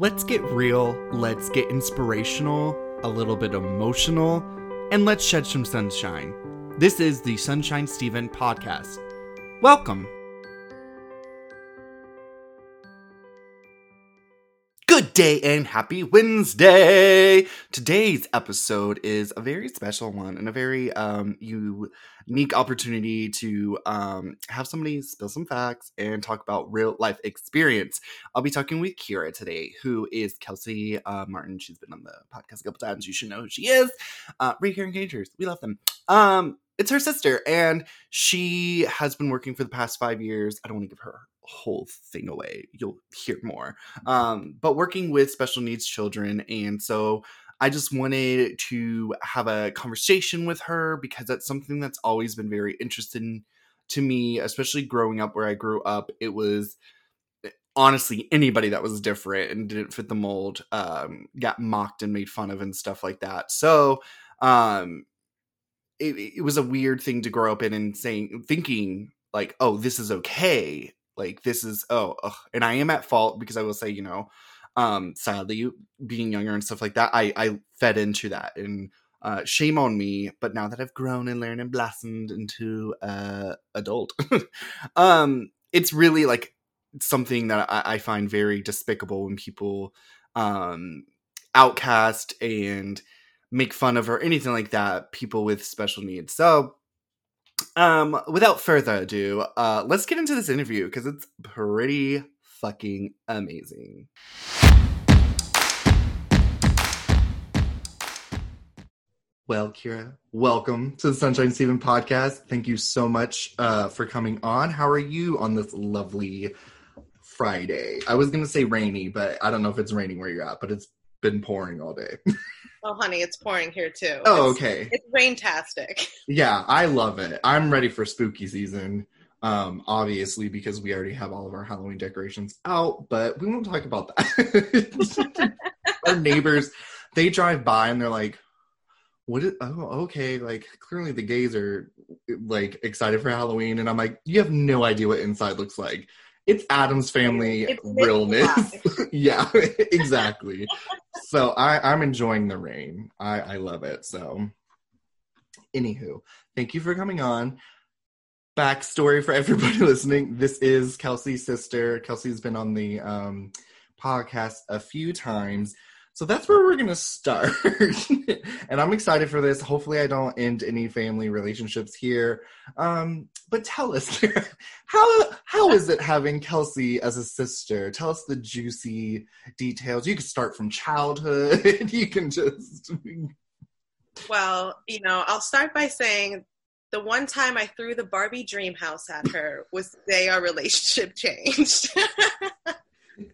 Let's get real, let's get inspirational, a little bit emotional, and let's shed some sunshine. This is the Sunshine Steven podcast. Welcome. Day and happy Wednesday! Today's episode is a very special one and a very um, unique opportunity to um, have somebody spill some facts and talk about real life experience. I'll be talking with Kiera today, who is Kelsey uh, Martin. She's been on the podcast a couple times. You should know who she is. Uh, recurring engagers, we love them. Um, it's her sister, and she has been working for the past five years. I don't want to give her whole thing away. You'll hear more. Um, but working with special needs children. And so I just wanted to have a conversation with her because that's something that's always been very interesting to me, especially growing up where I grew up. It was eh, honestly anybody that was different and didn't fit the mold um, got mocked and made fun of and stuff like that. So um, it, it was a weird thing to grow up in and saying, thinking like, oh, this is okay like this is oh ugh. and i am at fault because i will say you know um sadly being younger and stuff like that i i fed into that and uh shame on me but now that i've grown and learned and blossomed into uh adult um it's really like something that I, I find very despicable when people um outcast and make fun of or anything like that people with special needs so um, without further ado, uh, let's get into this interview because it's pretty fucking amazing. Well, Kiera, welcome to the Sunshine Steven podcast. Thank you so much uh, for coming on. How are you on this lovely Friday? I was going to say rainy, but I don't know if it's raining where you're at, but it's been pouring all day. Oh, honey, it's pouring here too. Oh, it's, okay. It's raintastic. Yeah, I love it. I'm ready for spooky season. Um, obviously because we already have all of our Halloween decorations out, but we won't talk about that. our neighbors, they drive by and they're like, "What is? Oh, okay. Like clearly the gays are like excited for Halloween," and I'm like, "You have no idea what inside looks like." It's Addams family it's realness. yeah, exactly. so I, I'm enjoying the rain. I, I love it. So, anywho, thank you for coming on. Backstory for everybody listening: This is Kelsey's sister. Kelsey's been on the um, podcast a few times. So that's where we're going to start. and I'm excited for this. Hopefully, I don't end any family relationships here. Um, but tell us, how how is it having Kelsey as a sister? Tell us the juicy details. You can start from childhood. you can just. Well, you know, I'll start by saying the one time I threw the Barbie dream house at her was the day our relationship changed.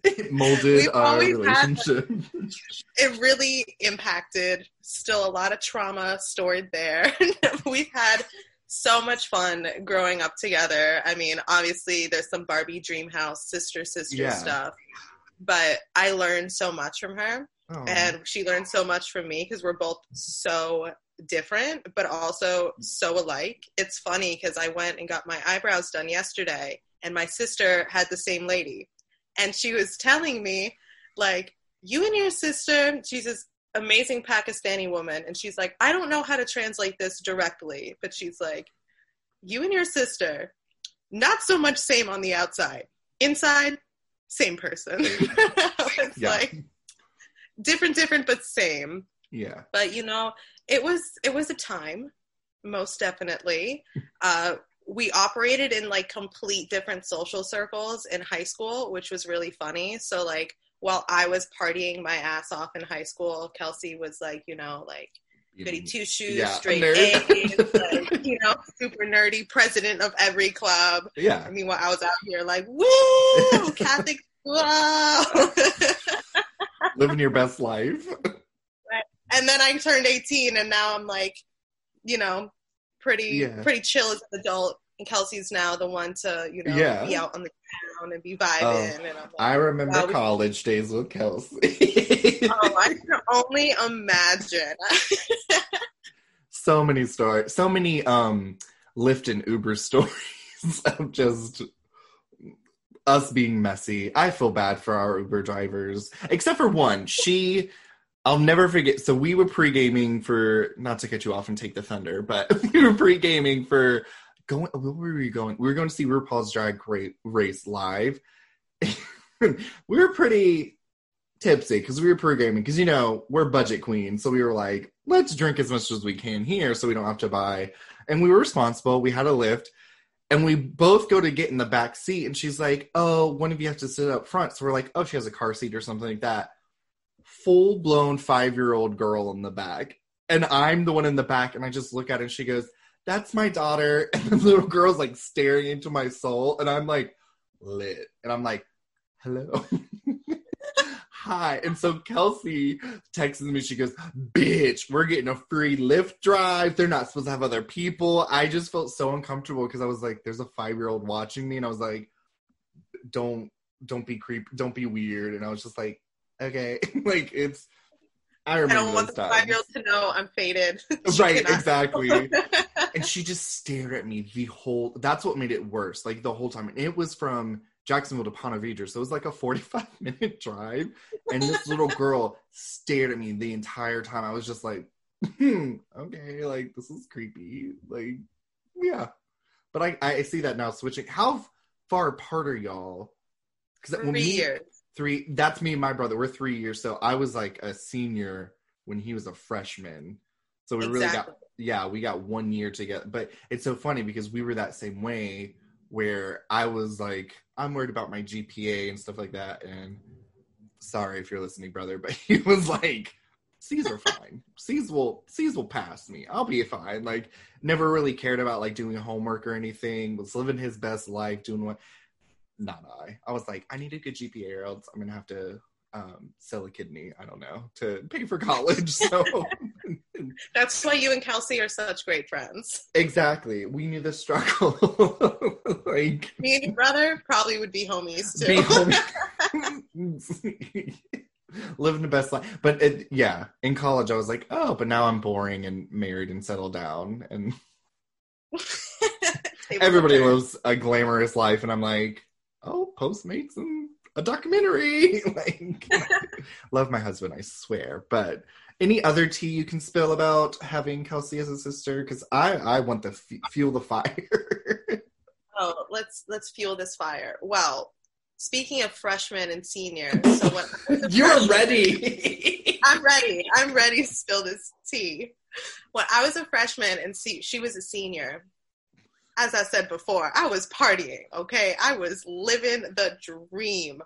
it molded our relationship. Had, it really impacted. Still a lot of trauma stored there. We've had so much fun growing up together. I mean, obviously, there's some Barbie dream house sister sister yeah. stuff, but I learned so much from her. Oh. And she learned so much from me because we're both so different, but also so alike. It's funny because I went and got my eyebrows done yesterday, and my sister had the same lady and she was telling me like you and your sister she this amazing pakistani woman and she's like i don't know how to translate this directly but she's like you and your sister not so much same on the outside. Inside same person. It's yeah. like different different but same. Yeah. But you know it was it was a time most definitely. Uh we operated in like complete different social circles in high school, which was really funny. So like while I was partying my ass off in high school, Kelsey was like, you know, like goody two shoes, yeah, straight A's, like, you know, super nerdy, president of every club. Yeah. I mean, while I was out here like, woo, Catholic wow. Living your best life. Right. And then I turned 18 and now I'm like, you know, pretty yeah. pretty chill as an adult. And Kelsey's now the one to, you know, yeah. be out on the town and be vibing. Oh, and like, I remember wow, college we... days with Kelsey. oh, I can only imagine. so many stories, so many um Lyft and Uber stories of just us being messy. I feel bad for our Uber drivers, except for one. She, I'll never forget. So we were pre gaming for not to cut you off and take the thunder, but we were pre gaming for going. Where were we going? We were going to see RuPaul's Drag Race live. we were pretty tipsy because we were pre gaming because you know we're budget queens, so we were like, let's drink as much as we can here, so we don't have to buy. And we were responsible. We had a Lyft and we both go to get in the back seat and she's like oh one of you have to sit up front so we're like oh she has a car seat or something like that full blown five year old girl in the back and i'm the one in the back and i just look at her and she goes that's my daughter and the little girl's like staring into my soul and i'm like lit and i'm like hello hi. And so Kelsey texts me, she goes, Bitch, we're getting a free Lyft drive. They're not supposed to have other people. I just felt so uncomfortable because I was like, there's a five year old watching me, and I was like, Don't don't be creep don't be weird. And I was just like, Okay. like it's I remember. I don't want the five year old to know I'm faded. right, exactly. And she just stared at me the whole that's what made it worse. Like the whole time. And it was from Jacksonville to Ponte Vedra. So it was like a 45 minute drive. And this little girl stared at me the entire time. I was just like, hmm, okay, like this is creepy. Like, yeah. But I, I see that now switching. How far apart are y'all? Because three years. Three. That's me and my brother. We're three years. So I was like a senior when he was a freshman. So we exactly. really got yeah, we got one year together. But it's so funny because we were that same way where I was like, I'm worried about my GPA and stuff like that. And sorry if you're listening, brother, but he was like, C's are fine. C's will C's will pass me. I'll be fine. Like never really cared about like doing homework or anything. Was living his best life, doing what not I. I was like, I need a good GPA or else I'm gonna have to um, sell a kidney. I don't know to pay for college. So that's why you and Kelsey are such great friends. Exactly. We knew the struggle. like me and your brother probably would be homies too. Be homies. Living the best life, but it, yeah, in college I was like, oh, but now I'm boring and married and settled down, and everybody lives a glamorous life, and I'm like, oh, Postmates and a documentary. like, love my husband, I swear. But any other tea you can spill about having Kelsey as a sister? Because I I want to f- fuel the fire. oh, let's let's fuel this fire. Well, speaking of freshmen and seniors, so what? You're ready. I'm ready. I'm ready to spill this tea. When I was a freshman and see, she was a senior, as I said before, I was partying, okay? I was living the dream.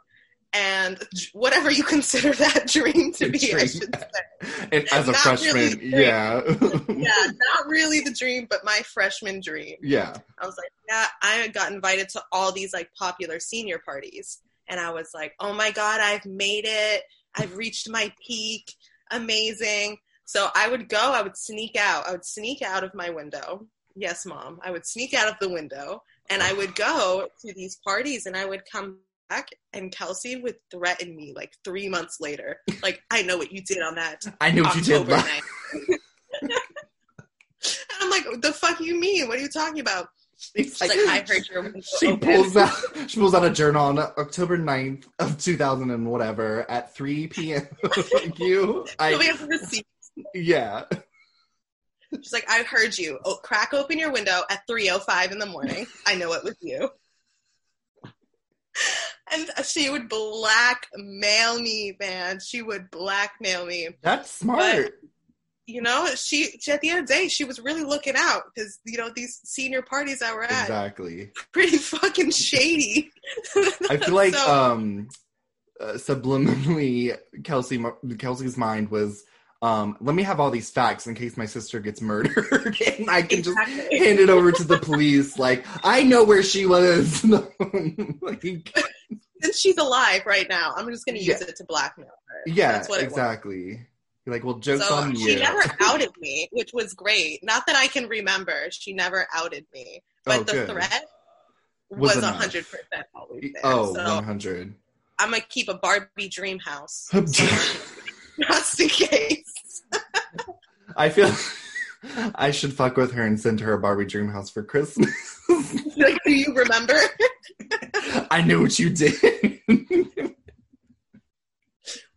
And whatever you consider that dream to be, dream. I should say. And as a not freshman, really yeah. yeah, not really the dream, but my freshman dream. Yeah. I was like, yeah, I got invited to all these like popular senior parties. And I was like, oh my God, I've made it. I've reached my peak. Amazing. So I would go, I would sneak out. I would sneak out of my window yes, mom. I would sneak out of the window and I would go to these parties and I would come and Kelsey would threaten me like three months later. Like, I know what you did on that. I know what October you did. and I'm like, the fuck you mean? What are you talking about? She's like, I heard your She open. pulls out she pulls out a journal on October 9th of 2000 and whatever at 3 p.m. like you. I, we have receipts. Yeah. She's like, I heard you. Oh, crack open your window at 3.05 in the morning. I know it was you. And she would blackmail me, man. She would blackmail me. That's smart. But, you know, she, she, at the end of the day, she was really looking out because you know these senior parties that we're at, exactly, pretty fucking shady. I feel like so, um, uh, subliminally, Kelsey Kelsey's mind was um, let me have all these facts in case my sister gets murdered and I can exactly. just hand it over to the police. Like, I know where she was. like, Since she's alive right now, I'm just going to use yeah. it to blackmail her. Yeah, exactly. You're like, well, joke's so on you. She never outed me, which was great. Not that I can remember. She never outed me. But oh, the good. threat was, was 100% always there. Oh, so 100. I'm going to keep a Barbie dream house. just in case. I feel I should fuck with her and send her a Barbie dream house for Christmas. like, do you remember? I knew what you did.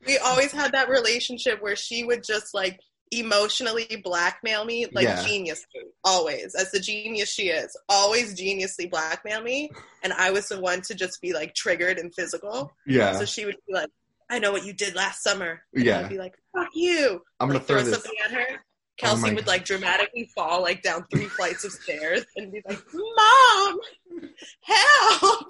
we always had that relationship where she would just like emotionally blackmail me like Yeah. genius always as the genius she is always geniusly blackmail me and i was the one to just be like triggered and physical yeah. so she would be like i know what you did last summer and Yeah. i'd be like fuck you I'm gonna like throw throw this. something at her Oh kelsey my would like dramatically fall like down three flights of stairs and be like mom help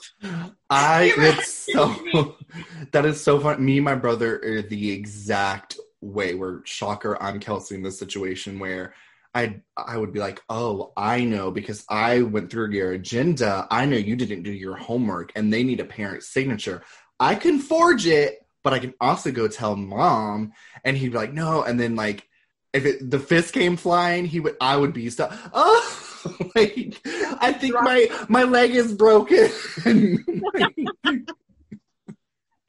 I it's so that is so fun. Me and my brother are the exact way. We're shocker. I'm Kelsey in this situation where I I would be like, oh, I know because I went through your agenda. I know you didn't do your homework, and they need a parent signature. I can forge it, but I can also go tell mom, and he'd be like, no, and then like. If it, the fist came flying, he would. I would be stuck. Oh, like I think my my leg is broken.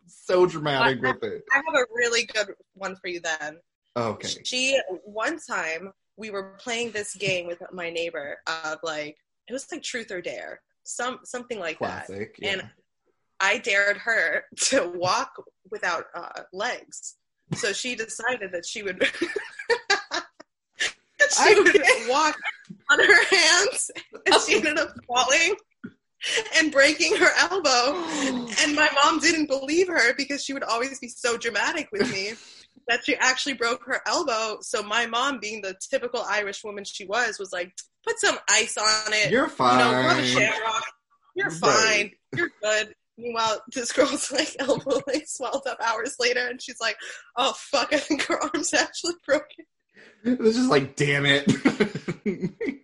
so dramatic with it. i have a really good one for you then Okay. She one time we were playing this game with my neighbor of like it was like truth or dare, some something like that. Classic. And. I dared her to walk without uh, legs. So she decided that she would she I would walk on her hands and she ended up falling and breaking her elbow. And my mom didn't believe her because she would always be so dramatic with me that she actually broke her elbow. So my mom, being the typical Irish woman she was, was like, "Put some ice on it. You're You know, fine. You're fine. You're good." Meanwhile, this girl's like elbow like swelled up hours later, and she's like, "Oh fuck, I think her arm's actually broken." It was just like, damn it.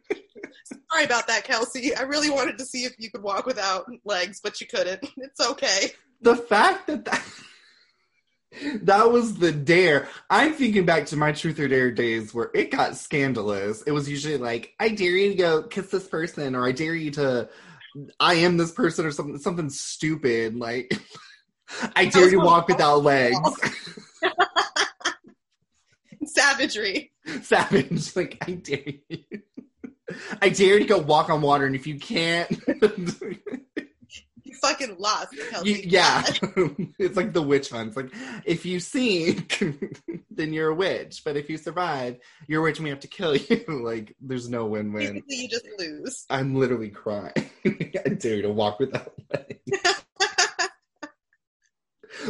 Sorry about that, Kelsey. I really wanted to see if you could walk without legs, but you couldn't. It's okay. the fact that that, that was the dare. I'm thinking back to my truth or dare days where it got scandalous. It was usually like, I dare you to go kiss this person, or I dare you to, I am this person, or something, something stupid. Like, I dare you to walk without legs. Savagery. Savage. Like, I dare you. I dare you to go walk on water, and if you can't, You fucking lost, You, yeah, it's like the witch hunt. It's like if you sink, then you're a witch, but if you survive, you're a witch, and we have to kill you. like there's no win-win. Basically, you just lose. I'm literally crying. I dare you to walk without legs.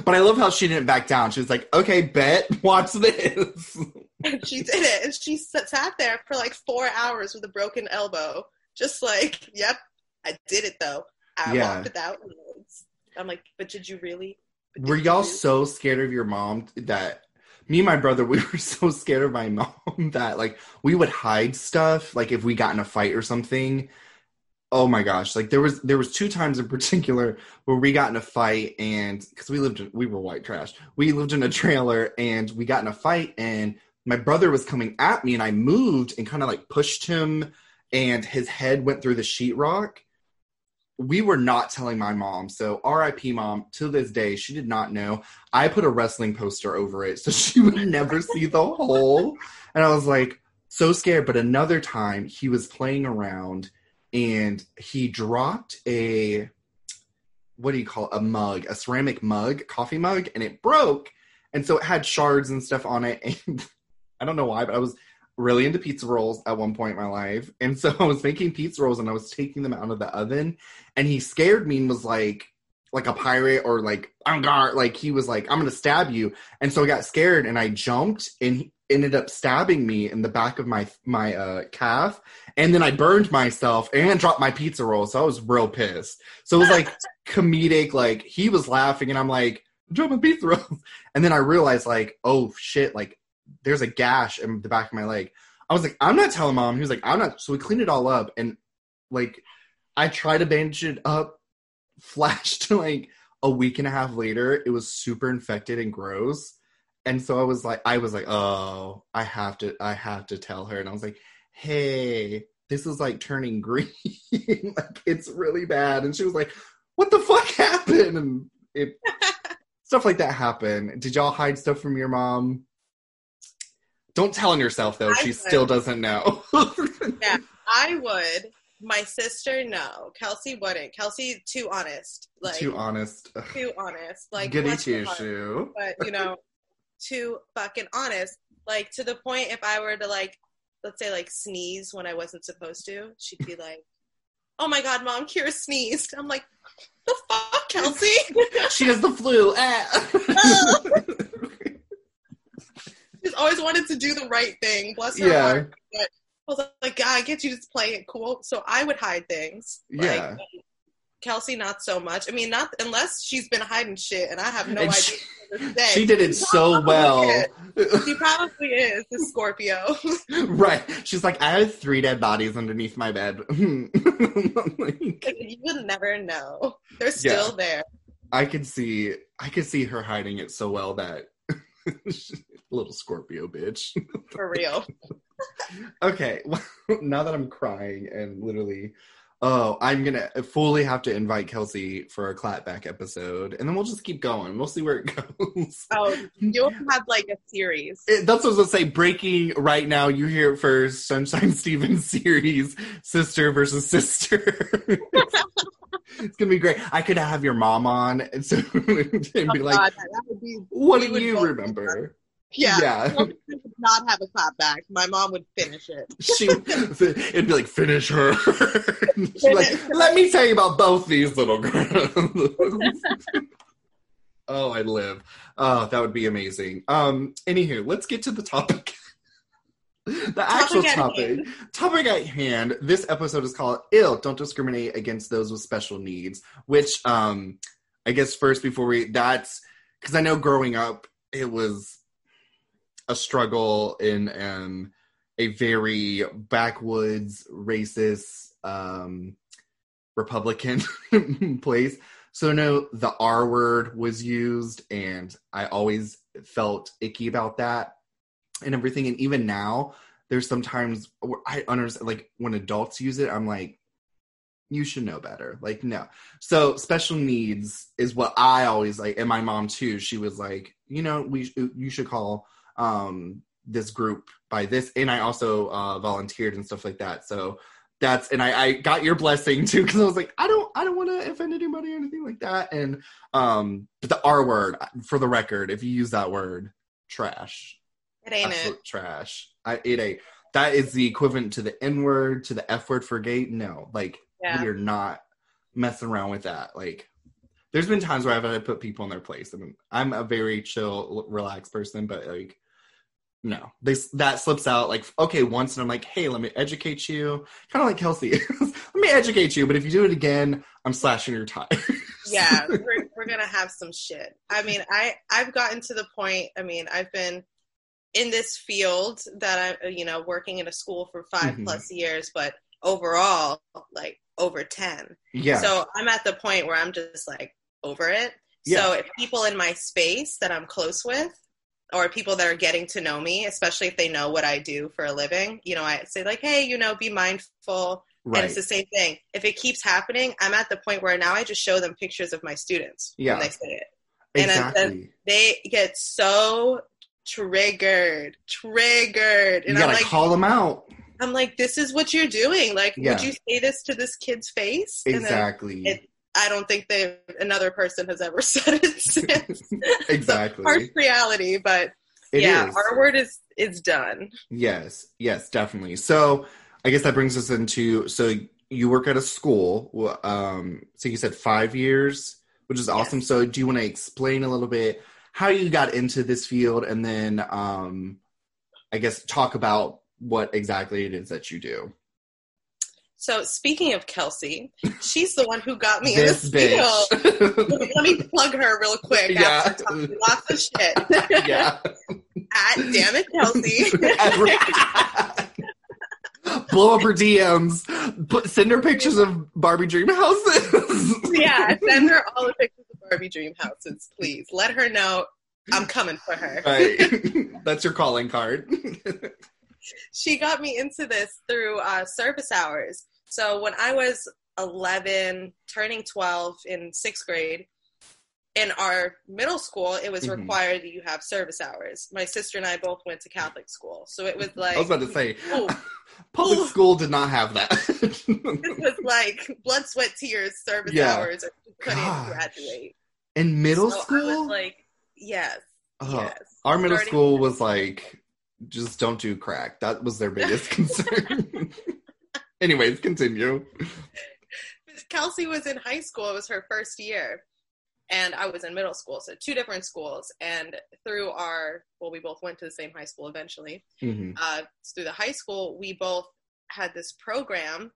But I love how she didn't back down. She was like, "Okay, bet, watch this." And she did it. And she sat there for like four hours with a broken elbow. Just like, yep, I did it though. I Yeah. walked without legs. I'm like, but did you really? But Were y'all really?" so scared of your mom that me and my brother we were so scared of my mom that like we would hide stuff like if we got in a fight or something oh my gosh like there was there was two times in particular where we got in a fight and because we lived in, we were white trash we lived in a trailer and we got in a fight and my brother was coming at me and i moved and kind of like pushed him and his head went through the sheetrock we were not telling my mom. So RIP mom, to this day, she did not know. I put a wrestling poster over it so she would never see the hole. And I was like, so scared. But another time he was playing around and he dropped a what do you call it? a mug, a ceramic mug, coffee mug, and it broke. And so it had shards and stuff on it. And I don't know why, but I was really into pizza rolls at one point in my life. And so I was making pizza rolls and I was taking them out of the oven and he scared me and was like like a pirate or like I'm gar like he was like I'm gonna stab you and so I got scared and I jumped and he ended up stabbing me in the back of my my uh calf and then I burned myself and dropped my pizza roll so I was real pissed so it was like comedic like he was laughing and I'm like drop my pizza rolls and then I realized like oh shit like there's a gash in the back of my leg I was like I'm not telling mom he was like I'm not so we cleaned it all up and like I tried to bandage it up, flashed like a week and a half later, it was super infected and gross. And so I was like, I was like, oh, I have to, I have to tell her. And I was like, hey, this is like turning green. like it's really bad. And she was like, what the fuck happened? And it, stuff like that happened. Did y'all hide stuff from your mom? Don't tell on yourself though. I She would. still doesn't know. Yeah, I would My sister, no. Kelsey wouldn't. Kelsey, too honest. Like Too honest. too honest. Like Goody two shoe. but you know, too fucking honest. Like to the point, if I were to like, let's say like sneeze when I wasn't supposed to, she'd be like, "Oh my god, mom, Kiera sneezed." I'm like, "The fuck, Kelsey." She has the flu. Ah. She's always wanted to do the right thing. Bless her Yeah. heart. But I was like, God, I get you just play it cool. So I would hide things. Like, Yeah. Kelsey, not so much. I mean, not unless she's been hiding shit, and I have no And idea she- she did it so well. She probably is the Scorpio. right. She's like, I have three dead bodies underneath my bed. Like, you would never know. They're still there. I could see I could see her hiding it so well that little Scorpio bitch. For real. Okay, well, now that I'm crying and literally oh, I'm gonna fully have to invite Kelsey for a clapback episode and then we'll just keep going. We'll see where it goes. Oh, you'll have like a series. It- that's what I was gonna say. Breaking right now, you hear it first. Sunshine Stevens series, sister versus sister. it's gonna be great. I could have your mom on, and so and be Oh, like, God, that would be "What do you remember?" Yeah. Yeah. Would not have a clapback. My mom would finish it. She, it'd be like, "Finish her." She'd be like, "Let me tell you about both these little girls." oh, I'd live. Oh, that would be amazing. Um, anywho, let's get to the topic. the actual topic. hand. Topic at hand. This episode is called "Ill." Don't discriminate against those with special needs. Which, um, I guess first before we that's because I know growing up it was a struggle in um a very backwoods racist um Republican place. So no, the R word was used, and I always felt icky about that and everything. And even now, there's sometimes I understand, like when adults use it, I'm like, you should know better. Like no. So special needs is what I always like, and my mom too. She was like, you know, we you should call um this group by this, and I also uh, volunteered and stuff like that. So that's and I, I got your blessing too because I was like I don't I don't want to offend anybody or anything like that. And um but the R word for the record if you use that word trash. It ain't it. trash. I it ain't. That is the equivalent to the N word to the F word for gay no. Like Yeah. we are not messing around with that. Like there's been times where I've had to put people in their place I mean I'm a very chill relaxed person but like no. This that slips out like okay once and i'm like hey let me educate you. Kind of like kelsey. Let me educate you but if you do it again i'm slashing your tires. Yeah we're, we're gonna have some shit. I mean i i've gotten to the point i mean i've been in this field that i'm you know working in a school for 5 Mhm. plus years but overall like over 10 yeah. So i'm at the point where i'm just like over it. Yeah. so if people in my space that i'm close with or people that are getting to know me especially if they know what i do for a living you know i say like hey you know be mindful Right. and it's the same thing. If it keeps happening, I'm at the point where now I just show them pictures of my students Yeah. when they say it. Exactly. and then- They get so triggered, triggered, you and gotta I'm like, call them out I'm like, this is what you're doing. Like, Yeah. would you say this to this kid's face? Exactly it- I don't think that another person has ever said it since. exactly Harsh reality, but It yeah, is. our word is is done. Yes, yes, definitely. So I guess that brings us into so you work at a school. Um, so you said five years, which is awesome. Yes. So do you want to explain a little bit how you got into this field, and then um, I guess talk about what exactly it is that you do. So speaking of Kelsey, she's the one who got me in this field. Let me plug her real quick. Yeah. Lots of shit. yeah. At damn it, Kelsey. Blow up her DMs. Put, send her pictures of Barbie dream houses. yeah, send her all the pictures of Barbie dream houses, please. Let her know I'm coming for her. Right. That's your calling card. She got me into this through uh, service hours. So when I was 11, turning 12 in sixth grade, in our middle school, it was Mhm. required that you have service hours. My sister and I both went to Catholic school, so it was like I was about to say, public Ooh. school did not have that. this was like blood, sweat, tears, service Yeah. hours, or you couldn't Gosh. graduate. In middle So I school, was like, yes, Ugh. yes. our middle Starting- school was like, just don't do crack. That was their biggest concern. Anyways, continue. Kelsey was in high school. It was her first year. And I was in middle school. So two different schools. And through our, well, we both went to the same high school eventually. Mhm. Uh, through the high school, we both had this program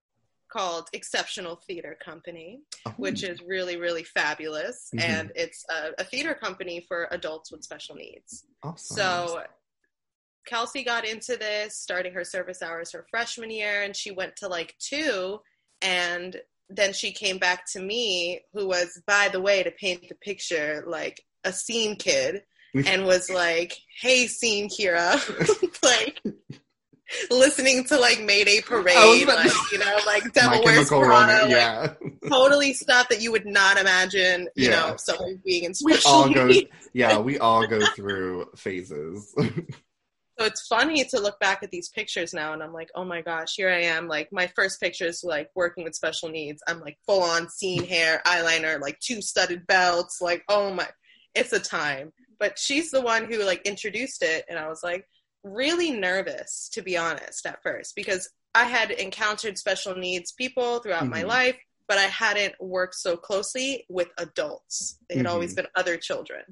called Exceptional Theater Company, Oh, which is really, really fabulous. Mhm. And it's a, a theater company for adults with special needs. awesome. So Kelsey got into this, starting her service hours her freshman year, and she went to like two. And then she came back to me, who was, by the way, to paint the picture, like a scene kid, and was like, "Hey, scene Kiera," like listening to like Mayday Parade, about to- like you know, like My Devil Wears Prada, Romance, like yeah. totally stuff that you would not imagine, you Yeah. know, someone being in We special all go, yeah, we all go through phases. So it's funny to look back at these pictures now and I'm like, oh my gosh, here I am. Like my first pictures like working with special needs. I'm like full on scene hair, eyeliner, like two studded belts, like oh my it's a time. But she's the one who like introduced it and I was like really nervous to be honest at first because I had encountered special needs people throughout my Mhm. life, but I hadn't worked so closely with adults. They had always been other children.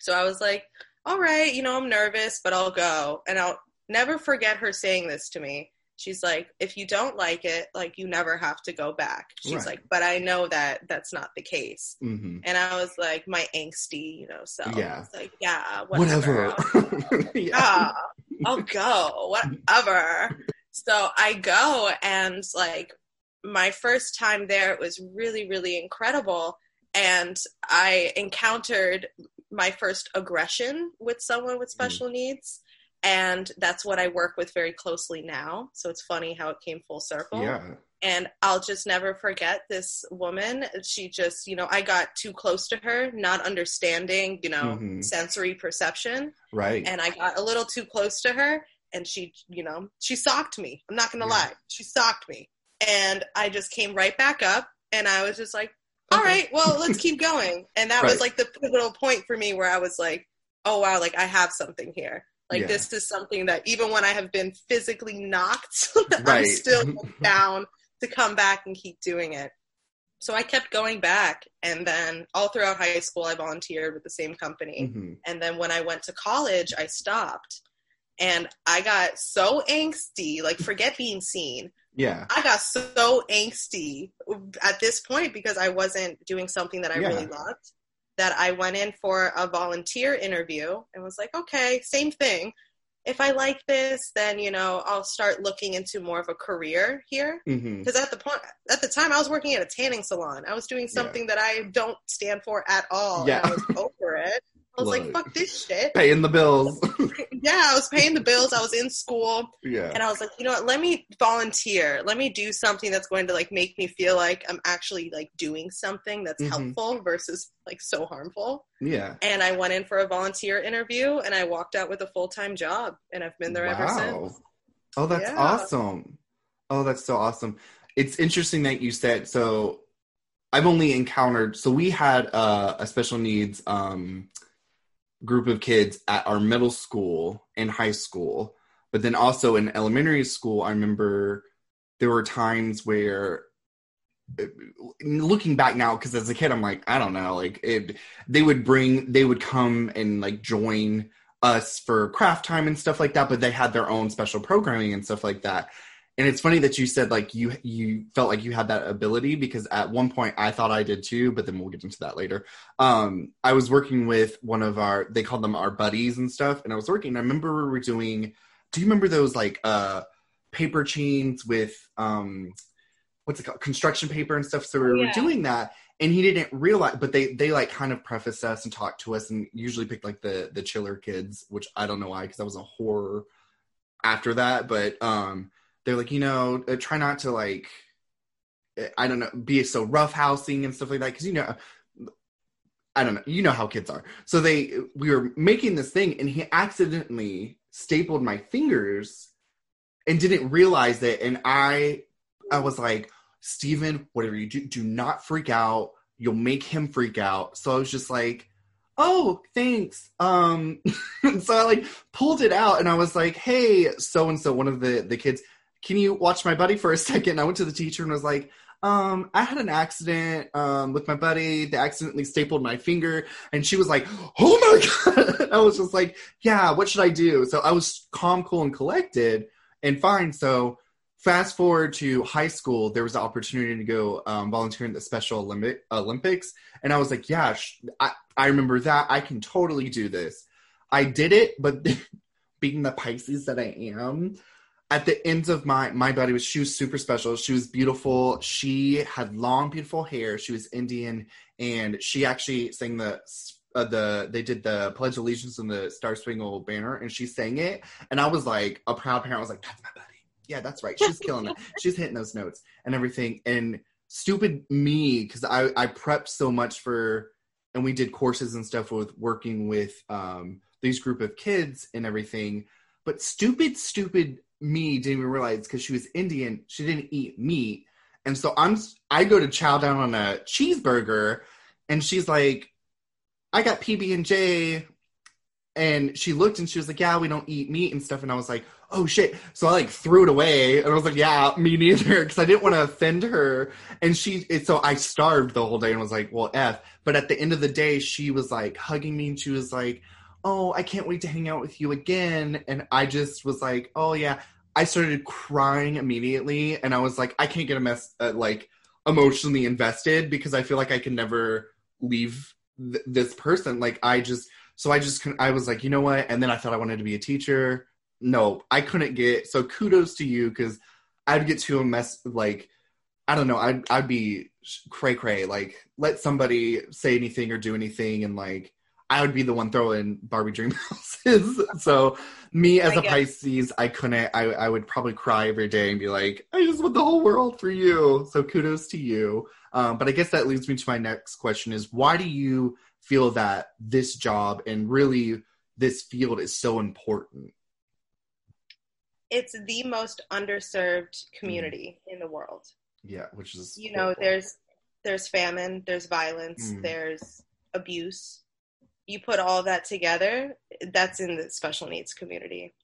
So I was like, all right, you know, I'm nervous, but I'll go. And I'll never forget her saying this to me. She's like, if you don't like it, like you never have to go back. She's Right. like, but I know that that's not the case. hmm And I was like, my angsty, you know, self. Yeah. Like, yeah, whatever. Whatever. yeah. yeah, I'll go, whatever. So I go, and like my first time there, it was really, really incredible. And I encountered my first aggression with someone with special needs. And that's what I work with very closely now. So it's funny how it came full circle Yeah. and I'll just never forget this woman. She just, you know, I got too close to her, not understanding, you know, Mhm. sensory perception, Right. and I got a little too close to her, and she, you know, she socked me. I'm not gonna Yeah. lie, she socked me, and I just came right back up, and I was just like, all right, well, let's keep going, and that was like the pivotal point for me where I was like, oh wow, like I have something here. Like Yeah. this is something that even when I have been physically knocked, I'm still down to come back and keep doing it. So I kept going back, and then all throughout high school, I volunteered with the same company. Mhm. And then when I went to college, I stopped, and I got so angsty. Like, forget being seen. Yeah. I got so angsty at this point because I wasn't doing something that I Yeah. really loved. That I went in for a volunteer interview and was like, okay, same thing. If I like this, then you know I'll start looking into more of a career here mm-hmm. because at the point at the time I was working at a tanning salon. I was doing something that I don't stand for at all. Yeah. I was over it. I was like, fuck this shit. Paying the bills. Yeah, I was paying the bills. I was in school, yeah. and I was like, you know what? Let me volunteer. Let me do something that's going to like make me feel like I'm actually like doing something that's Mhm. helpful versus like so harmful. Yeah. And I went in for a volunteer interview, and I walked out with a full time job, and I've been there ever since. Oh, that's Yeah. awesome. Oh, that's so awesome. It's interesting that you said so. I've only encountered so we had uh, a special needs um, group of kids at our middle school and high school, but then also in elementary school. I remember there were times where looking back now because as a kid i'm like i don't know like it they would bring they would come and like join us for craft time and stuff like that but they had their own special programming and stuff like that and it's funny that you said like you you felt like you had that ability because at one point i thought i did too but then we'll get into that later um i was working with one of our they called them our buddies and stuff and i was working i remember we were doing do you remember those like uh paper chains with um what's it called construction paper and stuff so we were Yeah. doing that and he didn't realize but they they like kind of prefaced us and talked to us and usually picked like the the chiller kids which i don't know why because that was a horror after that but um they're like you know uh, try not to like i don't know be so roughhousing and stuff like that because you know I don't know. You know how kids are. So they we were making this thing and he accidentally stapled my fingers and didn't realize it and I I was like, "Steven, whatever you do, do not freak out. You'll make him freak out." So I was just like, "Oh, thanks." Um so I like pulled it out and I was like, "Hey, so and so one of the the kids, can you watch my buddy for a second? I went to the teacher and was like, um, I had an accident um, with my buddy. They accidentally stapled my finger, and she was like, "Oh my god!" I was just like, "Yeah, what should I do?" So I was calm, cool, and collected, and fine. So fast forward to high school, there was the opportunity to go um, volunteer in the Special Olympic Olympics, and I was like, "Yeah, sh- I I remember that. I can totally do this." I did it, but being the Pisces that I am, at the end of my my body was she was super special. She was beautiful. She had long beautiful hair. She was indian and she actually sang the uh, the they did the pledge of allegiance and the star spangled banner and she sang it and i was like a proud parent. I was like that's my buddy. Yeah that's right. She's killing it. She's hitting those notes and everything and stupid me because i i prepped so much for and we did courses and stuff with working with um these group of kids and everything but stupid stupid me didn't even realize because she was Indian, she didn't eat meat. And so I'm I go to chow down on a cheeseburger and she's like, I got PB and J. And she looked and she was like, Yeah, we don't eat meat and stuff. And I was like, Oh shit. So I like threw it away and I was like, Yeah, me neither. Cause I didn't want to offend her. And she, so I starved the whole day and was like, Well, F. But at the end of the day, she was like hugging me and she was like, oh, I can't wait to hang out with you again. And I just was like, oh yeah. I started crying immediately, and I was like, I can't get a mess uh, like emotionally invested because I feel like I can never leave th- this person. Like I just, so I just, I was like, you know what? And then I thought I wanted to be a teacher. No, I couldn't get. So kudos to you because I'd get to a mess like. I don't know. I'd I'd be cray cray. Like, let somebody say anything or do anything, and like I would be the one throwing Barbie dream houses. so me as I a guess. Pisces, I couldn't. I I would probably cry every day and be like, I just want the whole world for you. So kudos to you. Um, but I guess that leads me to my next question: Is why do you feel that this job and really this field is so important? It's the most underserved community mm. in the world. Yeah, which is you know, there's there's famine, there's violence, mm. there's abuse you put all that together, that's in the special needs community.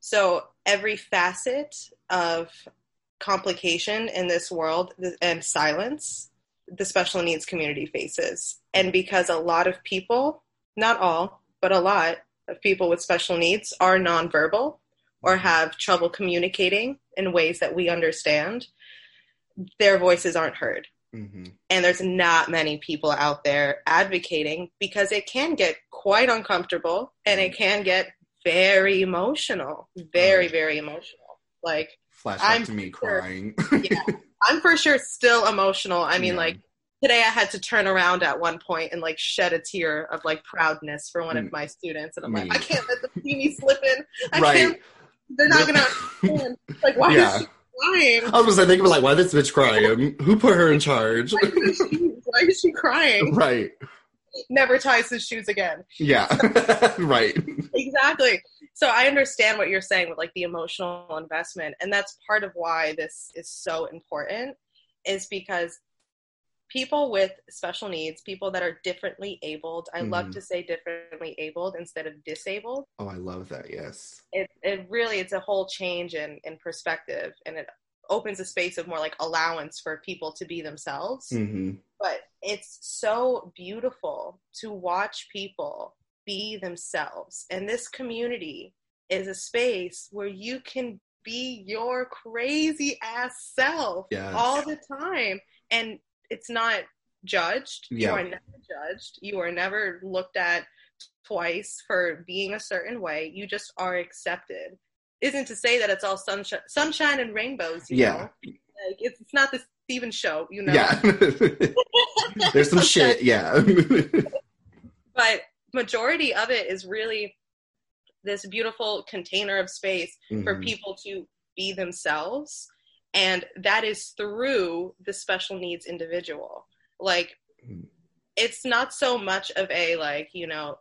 So every facet of complication in this world and silence, the special needs community faces. And because a lot of people, not all, but a lot of people with special needs are nonverbal or have trouble communicating in ways that we understand, their voices aren't heard. Mm-hmm. And there's not many people out there advocating because it can get quite uncomfortable and it can get very emotional, very, very emotional. Like, flashback I'm to me sure, crying. yeah, I'm for sure still emotional. I mean, yeah. like, today I had to turn around at one point and like shed a tear of like proudness for one of mm. my students. And I'm me. like, I can't let them see me slipping. I right. can't. They're not going to understand. Like, why yeah. is she crying? I was like, thinking like, why this bitch crying? Who put her in charge? why, is she, why is she crying? Right. Never ties his shoes again. Yeah. right. Exactly. So I understand what you're saying with like the emotional investment. And that's part of why this is so important, is because people with special needs, people that are differently abled. I mm. love to say differently abled instead of disabled. Oh, I love that. Yes. It it really it's a whole change in in perspective, and it opens a space of more like allowance for people to be themselves. Mm-hmm. But it's so beautiful to watch people be themselves, and this community is a space where you can be your crazy ass self yes. all the time and it's not judged. Yeah. You are never judged. You are never looked at twice for being a certain way. You just are accepted. Isn't to say that it's all sunshine, sunshine and rainbows. yeah, know? like it's, it's not the Steven show. You know. Yeah. There's some shit. Yeah. but majority of it is really this beautiful container of space mm-hmm. for people to be themselves and that is through the special needs individual like it's not so much of a like you know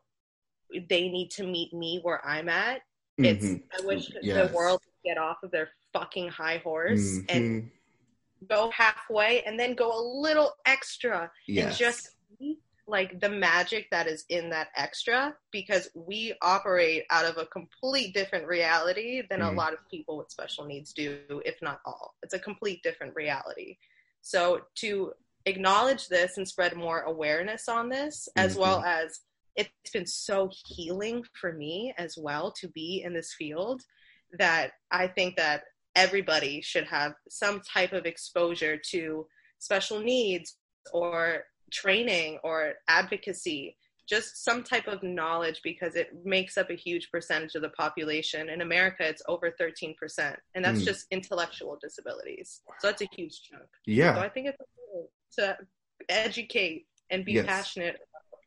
they need to meet me where i'm at it's Mhm. i wish Yes. the world would get off of their fucking high horse Mhm. and go halfway and then go a little extra yes. and just like the magic that is in that extra because we operate out of a complete different reality than Mhm. a lot of people with special needs do if not all it's a complete different reality so to acknowledge this and spread more awareness on this as Mhm. well as it's been so healing for me as well to be in this field that i think that everybody should have some type of exposure to special needs or training or advocacy just some type of knowledge because it makes up a huge percentage of the population in america it's over 13% and that's Mm. just intellectual disabilities so that's a huge chunk Yeah. so i think it's important to educate and be Yes. passionate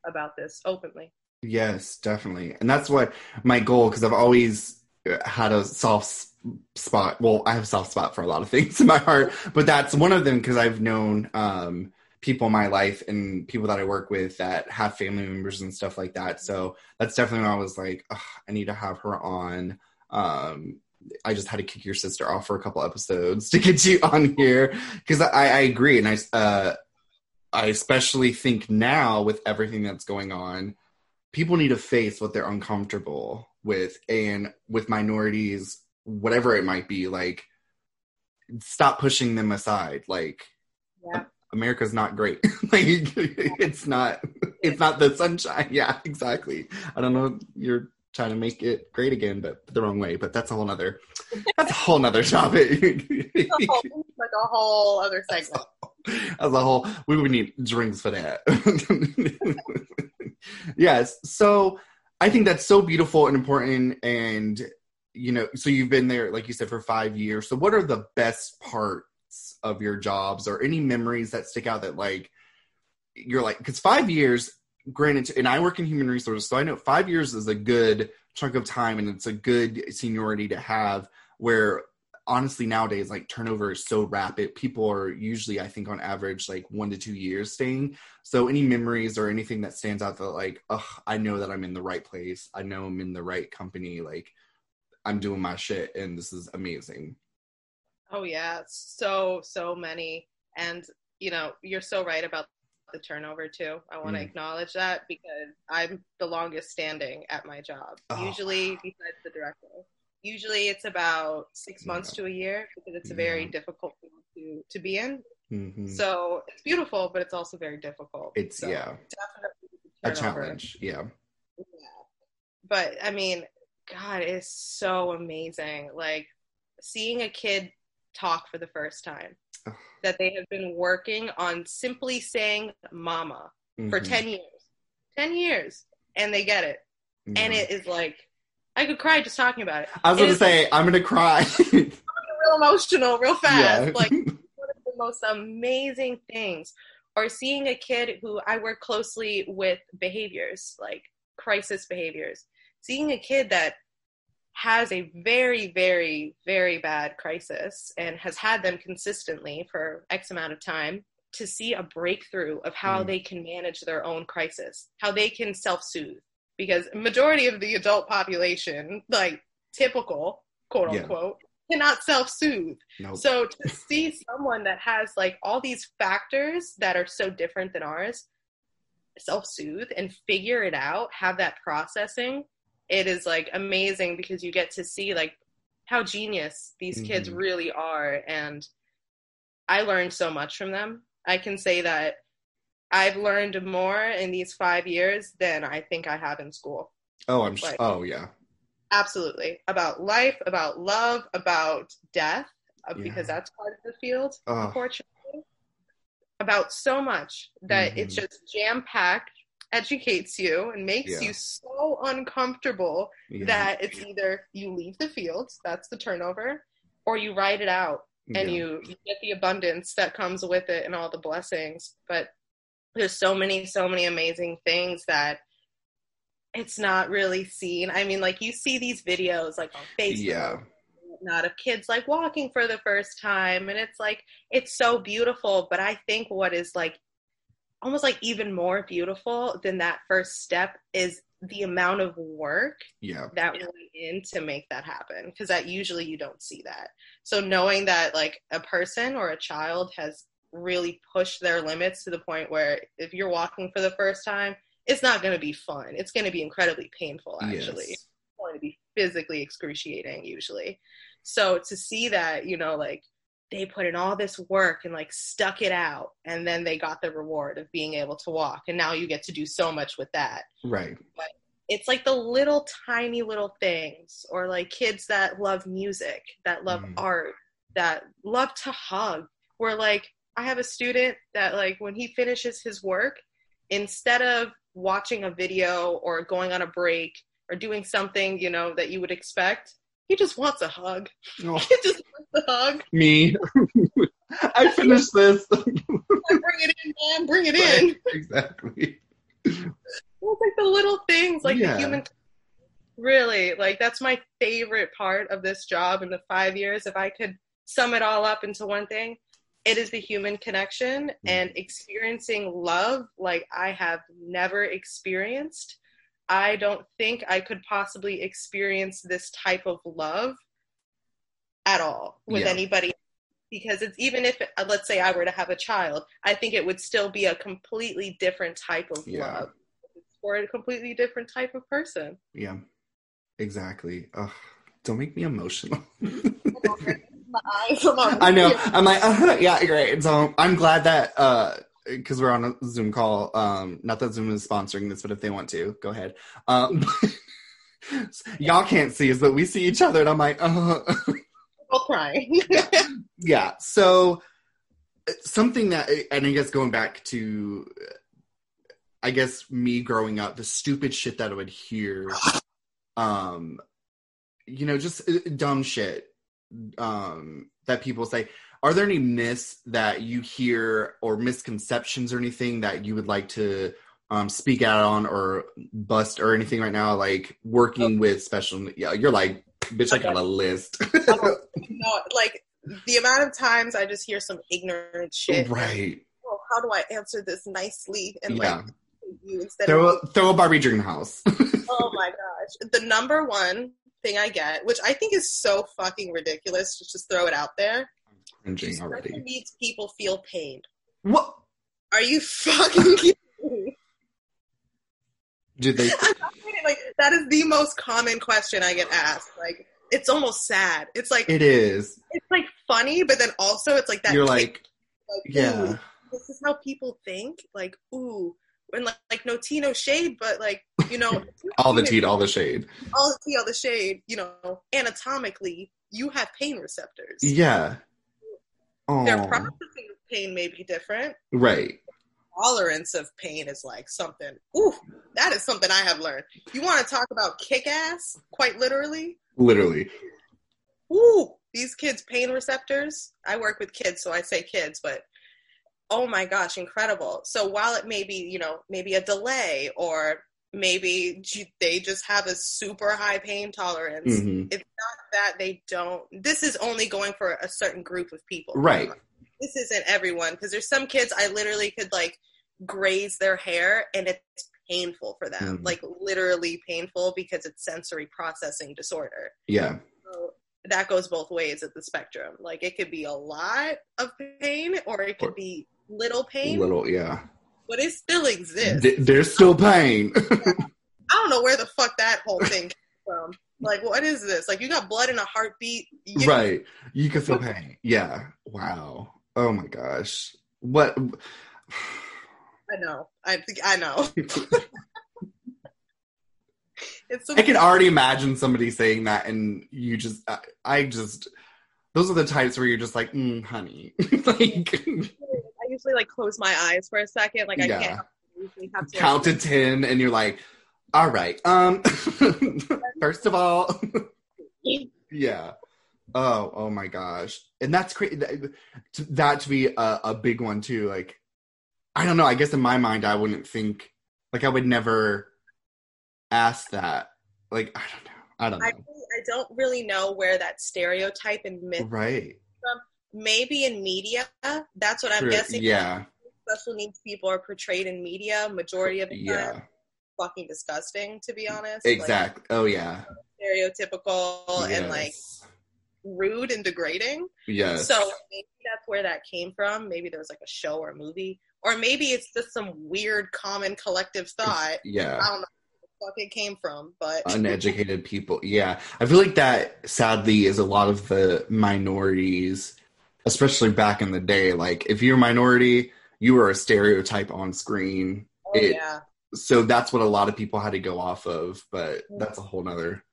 about this openly Yes, definitely. And that's what my goal because I've always had a soft spot. Well, I have a soft spot for a lot of things in my heart, but that's one of them because I've known um, people in my life and people that I work with that have family members and stuff like that. So that's definitely when I was like, I need to have her on. Um, I just had to kick your sister off for a couple episodes to get you on here because I, I agree, and I uh, I especially think now with everything that's going on, people need to face what they're uncomfortable with, and with minorities, whatever it might be, like stop pushing them aside. Like yeah America's not great. like it's not it's not the sunshine. Yeah, exactly. I don't know you're trying to make it great again, but the wrong way. But that's a whole nother that's a whole nother topic. like a whole other segment As a whole, we would need drinks for that. yes. So I think that's so beautiful and important. And, you know, so you've been there, like you said, for five years. So what are the best of your jobs or any memories that stick out that, like, you're like, because five years, granted, and I work in human resources, so I know five years is a good chunk of time and it's a good seniority to have where honestly nowadays like turnover is so rapid. People are usually i think on average like one to two years staying. So any memories or anything that stands out that like oh i know that i'm in the right place. I know i'm in the right company. Like i'm doing my shit and this is amazing Oh yeah, so so many, and you know you're so right about the turnover too. I want to Mm. acknowledge that because I'm the longest standing at my job. Oh, Usually, besides the director, usually it's about six months to a year because it's a very difficult field to to be in. Mhm. So it's beautiful, but it's also very difficult. it's So, yeah definitely a challenge yeah Yeah. But I mean, God, it's so amazing. Like seeing a kid talk for the first time that they have been working on simply saying mama for Mhm. 10 years. 10 years. And they get it. And it is like, I could cry just talking about it. i was gonna is say i'm gonna cry real emotional, real fast. yeah Like one of the most amazing things. Or seeing a kid who I work closely with behaviors, like crisis behaviors. Seeing a kid that has a very, very, very bad crisis and has had them consistently for X amount of time to see a breakthrough of how Mm. they can manage their own crisis, how they can self-soothe. Because majority of the adult population, like typical, quote Yeah. unquote, cannot self-soothe. nope. So to see someone that has like all these factors that are so different than ours self-soothe and figure it out, have that processing, it is like amazing because you get to see like how genius these kids Mhm. really are and I learned so much from them. I can say that I've learned more in these 5 years than I think I have in school oh i'm like- oh yeah absolutely about life about love about death uh, Yeah. because that's part of the field oh unfortunately about so much that it's Mhm. just jam packed educates you and makes Yeah. you so uncomfortable yeah. that it's either you leave the field that's the turnover or you ride it out and Yeah. you, you get the abundance that comes with it and all the blessings but there's so many so many amazing things that it's not really seen i mean like you see these videos like on facebook yeah not of kids like walking for the first time and it's like it's so beautiful but i think what is like almost like even more beautiful than that first step is the amount of work Yeah. that went in to make that happen because that usually you don't see that. So knowing that like a person or a child has really pushed their limits to the point where if you're walking for the first time it's not going to be fun. It's going to be incredibly painful actually. Yes. it's going to be physically excruciating usually. So to see that you know like they put in all this work and like stuck it out and then they got the reward of being able to walk and now you get to do so much with that Right. it's like the little tiny little things or like kids that love music that love Mhm. art that love to hug where like i have a student that like when he finishes his work instead of watching a video or going on a break or doing something you know that you would expect he just wants a hug Oh, he just wants a hug me. I finished this. bring it in man bring it in exactly. Well, it's like the little things, like Yeah. the human. Really, like that's my favorite part of this job in the five years. If I could sum it all up into one thing, it is the human connection mm. and experiencing love like I have never experienced. I don't think I could possibly experience this type of love at all with Yeah. anybody because it's even if uh, let's say I were to have a child, I think it would still be a completely different type of Yeah. love It's for a completely different type of person. Yeah. Exactly. Ugh, don't make me emotional. My eyes are not I know. I'm like, uh yeah, great. So I'm glad that uh because we're on a Zoom call. Um, not that Zoom is sponsoring this, but if they want to, go ahead. Um, y'all can't see us, but we see each other, and I'm like, uh both crying. yeah. So uh, something that, and I guess going back to, I guess me growing up, the stupid shit that I would hear, um, you know, just uh, dumb shit, um, that people say. Are there any myths that you hear or misconceptions or anything that you would like to um, speak out on or bust or anything right now? Like working with special, yeah, you're like, bitch, I got a list. no, like the amount of times I just hear some ignorant shit. right. Oh, how do I answer this nicely and Yeah. like you instead Throw of a, throw a Barbie dream house. oh my gosh. The number one thing I get, which I think is so fucking ridiculous, just just throw it out there. Cringing already. needs people feel pain. What Are you fucking kidding me? did they? I'm not kidding. Like that is the most common question I get asked. Like it's almost sad. It's like It is. it's like funny, but then also it's like that. You're like, like, yeah, this is how people think. Like ooh, and like, like no tea, no shade, but like you know, all the tea, all the shade. all the tea, all the shade. You know, anatomically, you have pain receptors. Yeah. Their processing of pain may be different. right. Tolerance of pain is like something. Ooh, that is something I have learned. You want to talk about kick ass? Quite literally. Literally. Ooh, these kids' pain receptors. I work with kids, so I say kids, but oh my gosh, incredible. So while it may be, you know, maybe a delay or maybe they just have a super high pain tolerance, hmm it's not that they don't. This is only going for a certain group of people. Right. This isn't everyone because there's some kids I literally could like graze their hair and it's painful for them, Mm. like literally painful because it's sensory processing disorder. Yeah. So that goes both ways at the spectrum. Like it could be a lot of pain or it could Or- be little pain, Little. Yeah. But it still exists. Th- there's still pain. I don't know where the fuck that whole thing came from. Like, what is this? Like, you got blood in a heartbeat. You, right. You can feel pain. Yeah. Wow. Oh my gosh. What? I know. I think I know. it's I can already imagine somebody saying that, and you just, I, I just, those are the types where you're just like, mm, honey, like usually like close my eyes for a second. Like I Yeah. can't. Usually have to count to ten, and you're like, all right, um, first of all, yeah. Oh, oh my gosh, and that's crazy. That, to- that to be a, a big one too. Like, I don't know. I guess in my mind, I wouldn't think like I would never ask that. Like, I don't know. I don't I, know. really- I don't really know where that stereotype and myth. Right. Maybe in media. That's what I'm True. guessing. Yeah. special needs people are portrayed in media majority of the Yeah. time fucking disgusting to be honest Like, Exactly. Oh yeah. stereotypical and like rude and degrading Yes. so maybe that's where that came from maybe there was like a show or a movie or maybe it's just some weird common collective thought yeah. i don't know where the fuck it came from but uneducated people. Yeah. I feel like that sadly is a lot of the minorities, especially back in the day. Like if you're a minority, you were a stereotype on screen. oh, it- yeah So that's what a lot of people had to go off of, but that's a whole nother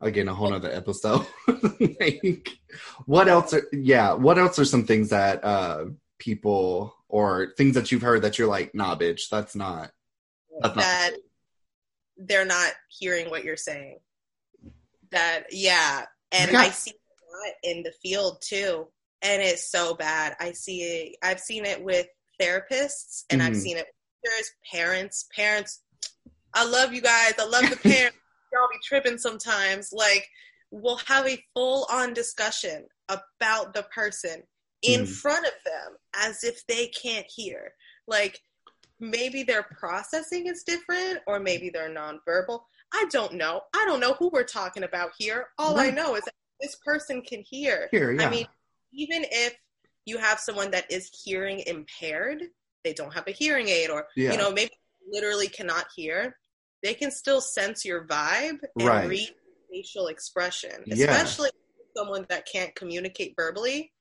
again, a whole nother episode. like, what else are yeah, what else are some things that uh people or things that you've heard that you're like, nah bitch, that's not that's not that they're not hearing what you're saying. That yeah, and Yeah. I see a lot in the field too, and it's so bad. I see it. I've seen it with therapists, and I've Mhm. seen it with teachers, parents. Parents, I love you guys. I love the parents. Y'all be tripping sometimes. Like we'll have a full on discussion about the person in Mhm. front of them as if they can't hear. Like maybe their processing is different or maybe they're nonverbal. I don't know. I don't know who we're talking about here. All I know is that this person can hear. here, yeah. I mean, even if you have someone that is hearing impaired, they don't have a hearing aid or yeah. you know, maybe literally cannot hear, they can still sense your vibe and Right. read facial expression, Yeah. especially someone that can't communicate verbally.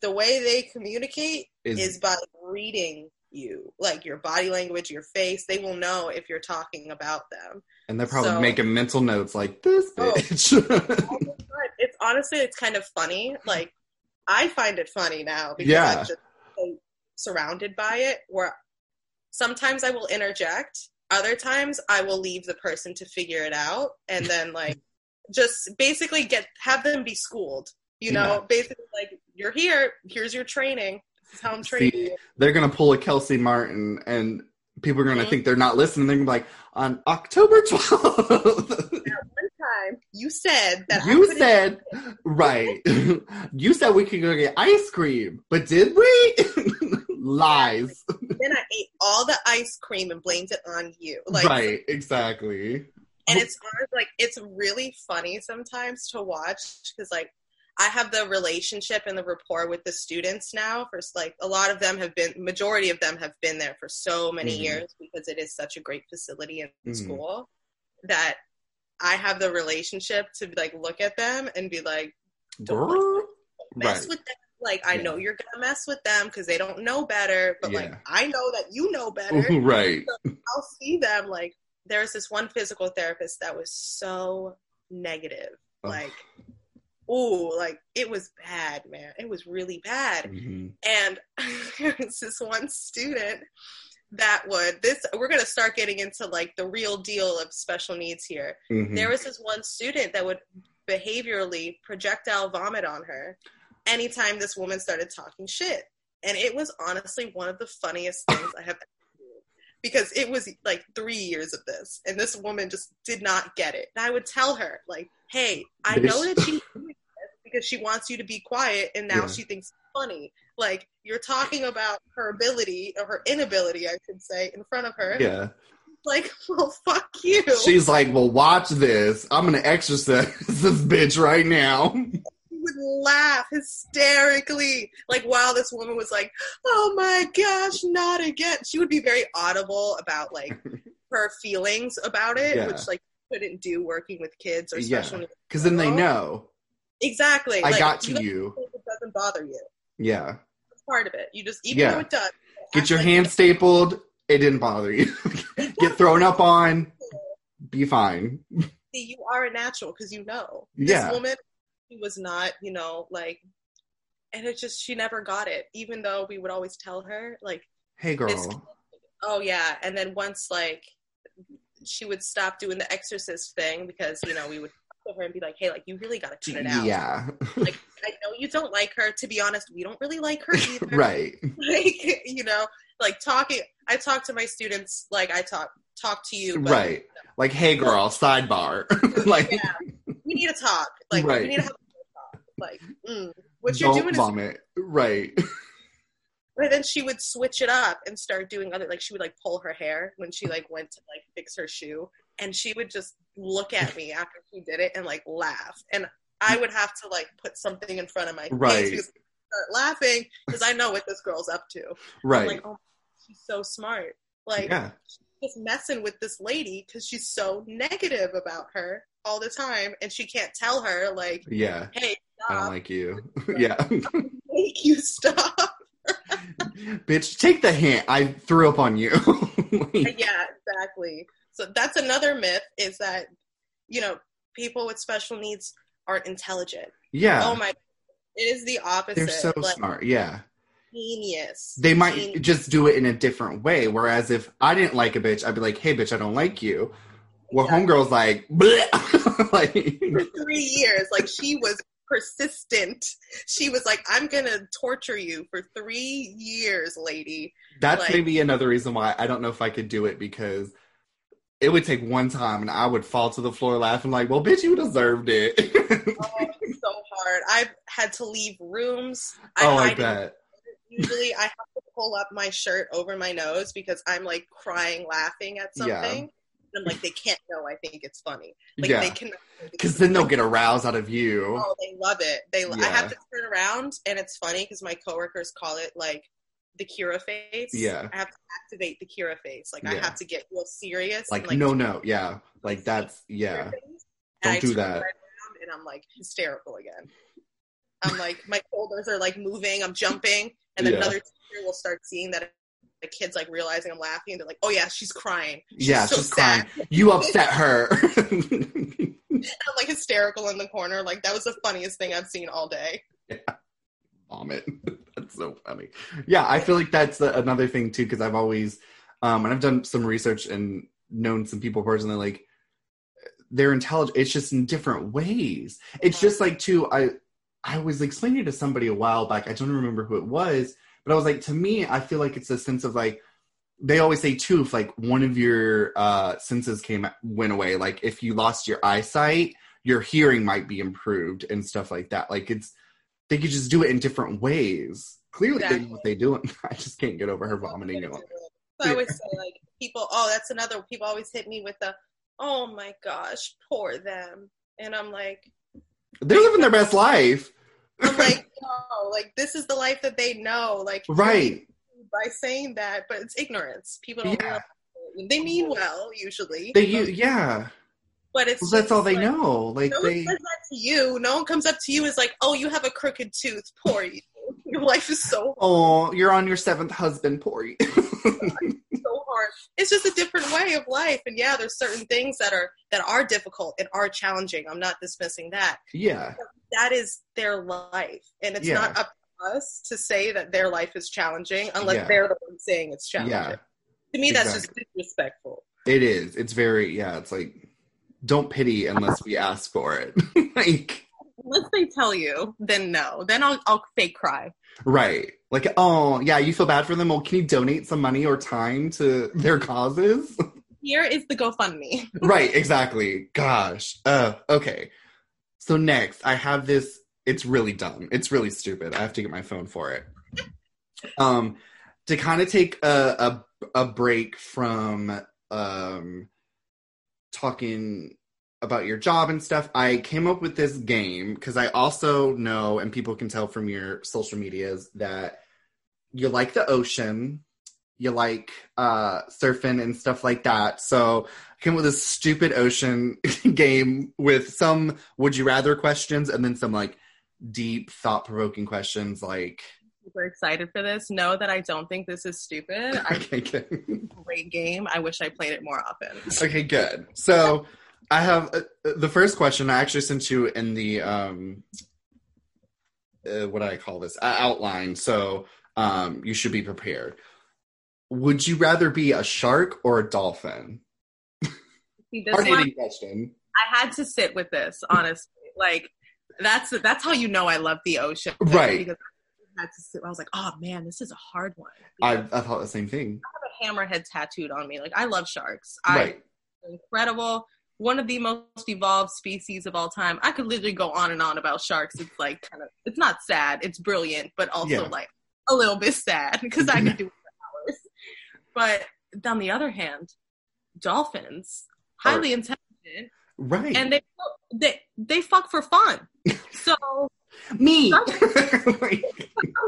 The way they communicate is by reading you, like your body language, your face. They will know if you're talking about them. and they're probably so- making mental notes like this Oh. bitch. Time. It's honestly, it's kind of funny. Like I find it funny now because Yeah. I'm just so surrounded by it. Where sometimes I will interject, other times I will leave the person to figure it out, and then like just basically get have them be schooled. You know, Yeah. basically like you're here. Here's your training. This is how I'm training See, you. they're gonna pull a Kelsey Martin, and people are gonna Mhm. think they're not listening. They're gonna be like, on October twelfth, time you said that you said right. you said we could go get ice cream, but did we? Lies. then I ate all the ice cream and blamed it on you. Like right. Exactly. and it's like it's really funny sometimes to watch because like I have the relationship and the rapport with the students now. For like a lot of them have been, majority of them have been there for so many Mhm. years because it is such a great facility in Mhm. school that I have the relationship to like look at them and be like, Don't mess Right. with them. Like I Yeah. know you're gonna mess with them because they don't know better, but like I know that you know better. right. I'll see them like there was this one physical therapist that was so negative. Like ooh, like it was bad, man. It was really bad. Mhm. And there was this one student that would this we're gonna start getting into like the real deal of special needs here. Mhm. There was this one student that would behaviorally projectile vomit on her anytime this woman started talking shit. And it was honestly one of the funniest things I have ever seen. Because it was like three years of this, and this woman just did not get it. And I would tell her, like, hey, I know that she's doing this because she wants you to be quiet, and now Yeah. she thinks it's funny. Like, you're talking about her ability, or her inability, I should say, in front of her. Yeah. Like, well, fuck you. She's like, well, watch this. I'm gonna exercise this bitch right now. He would laugh hysterically, like while this woman was like, "Oh my gosh, not again." She would be very audible about like her feelings about it, Yeah. which like couldn't do working with kids or Yeah. special needs. Because then they know. Exactly. I like, got to you. It doesn't bother you. Yeah. Part of it. You just even Yeah. though it does. Get your like hand stapled. It didn't bother you. Get thrown up on. Be fine. see, you are a natural because you know Yeah. this woman she was not you know like and it just she never got it even though we would always tell her like Hey, It's- girl. oh yeah and then once like she would stop doing the exorcist thing because you know we would talk to her and be like hey like you really got to cut it out Yeah. like i know you don't like her to be honest we don't really like her either right. like you know like talking i talk to my students like i talk talk to you but Right. Like, hey, girl. Sidebar. like, yeah, we need to talk like Right. we need to have a talk like mm, what you're don't doing is vomit. Right. But then she would switch it up and start doing other like she would like pull her hair when she like went to like fix her shoe and she would just look at me after she did it and like laugh. And I would have to like put something in front of my Right. face because I start laughing because I know what this girl's up to. I'm Right. like, oh, she's so smart. Like, yeah. just messing with this lady because she's so negative about her all the time, and she can't tell her like, Yeah. "Hey, I don't like you. yeah. Make you stop." Bitch, take the hint. I threw up on you. yeah, exactly. So that's another myth is that you know people with special needs aren't intelligent. yeah. Oh my, it is the opposite. They're so like, smart. Yeah. Genius. They might Genius. just do it in a different way. Whereas if I didn't like a bitch, I'd be like, hey, bitch, I don't like you. Well, Exactly. homegirl's like, like, for three years. Like she was persistent. She was like, I'm gonna torture you for three years, lady. that's Like- maybe another reason why I don't know if I could do it because it would take one time and I would fall to the floor laughing like, well, bitch, you deserved it. Oh, so hard. I've had to leave rooms. I oh, I bet. Usually I have to pull up my shirt over my nose because I'm like crying laughing at something. And I'm like, they can't know I think it's funny. Like yeah. they can Because then they'll get a rouse out of you. Oh, they love it. They yeah. I have to turn around and it's funny because my coworkers call it like the Kiera face. Yeah. I have to activate the Kiera face. Like I have to get real serious. Like, and, no, no. Yeah. Like, that's, yeah. Don't And do that. right and I'm like hysterical again. I'm like my shoulders are like moving. I'm jumping, and then Yeah. another teacher will start seeing that the kid's like realizing I'm laughing. They're like, "Oh yeah, she's crying. She's Yeah, so she's sad." crying. You upset her. I'm like hysterical in the corner. Like that was the funniest thing I've seen all day. Yeah. Vomit. that's so funny. Yeah, I feel like that's the, another thing too, because I've always, um, and I've done some research and known some people personally, like, they're intelligent. It's just in different ways. It's just like, too, I, I was explaining to somebody a while back, I don't remember who it was, but I was like, to me, I feel like it's a sense of like, they always say too, if like one of your uh, senses came went away, like if you lost your eyesight, your hearing might be improved and stuff like that. Like it's they could just do it in different ways. Clearly, they know what they do. I just can't get over her vomiting. So. I always say like people. Oh, that's another. People always hit me with the, "Oh my gosh, poor them," and I'm like, They're living their best life, I'm like, no, like this is the life that they know. Like right? by saying that, but it's ignorance. People don't Yeah. they mean well usually. They, you, yeah. but it's Well, that's all they like, know. Like No one they, says that to you. No one comes up to you is like, "Oh, you have a crooked tooth. Poor you. Your life is so oh, you're on your seventh husband, poor you. so hard." It's just a different way of life, and yeah, there's certain things that are that are difficult and are challenging. I'm not dismissing that. yeah, That is their life, and it's Yeah. not up to us to say that their life is challenging unless Yeah. they're the one saying it's challenging. yeah. To me, that's Exactly. just disrespectful. It is. It's very yeah. It's like don't pity unless we ask for it. like Unless they tell you, then no. Then I'll I'll fake cry. right. Like oh yeah, you feel bad for them. Well, can you donate some money or time to their causes? Here is the GoFundMe. right. Exactly. Gosh. Uh. Okay. So next, I have this. It's really dumb. It's really stupid. I have to get my phone for it. Um, to kind of take a a, a break from um talking about your job and stuff, I came up with this game because I also know, and people can tell from your social medias, that you like the ocean, you like uh, surfing and stuff like that. So came up with this stupid ocean game with some would you rather questions and then some like deep, thought provoking questions like, Super excited for this. Know that I don't think this is stupid. I okay, good. great game. I wish I played it more often. Okay, good. So I have uh, the first question I actually sent you in the um uh, what do I call this uh, outline. So um you should be prepared. Would you rather be a shark or a dolphin? See, this Hard one, question. I had to sit with this honestly. Like that's that's how you know I love the ocean, Right. Because I had to sit. I was like, oh man, this is a hard one. I Because I thought the same thing. I have a hammerhead tattooed on me. Like I love sharks. I Right. incredible. One of the most evolved species of all time. I could literally go on and on about sharks. It's like kind of, it's not sad, it's brilliant, but also Yeah. like, a little bit sad because I could do it for hours. But on the other hand, dolphins highly intelligent, right? and they they they fuck for fun. So Me. I'm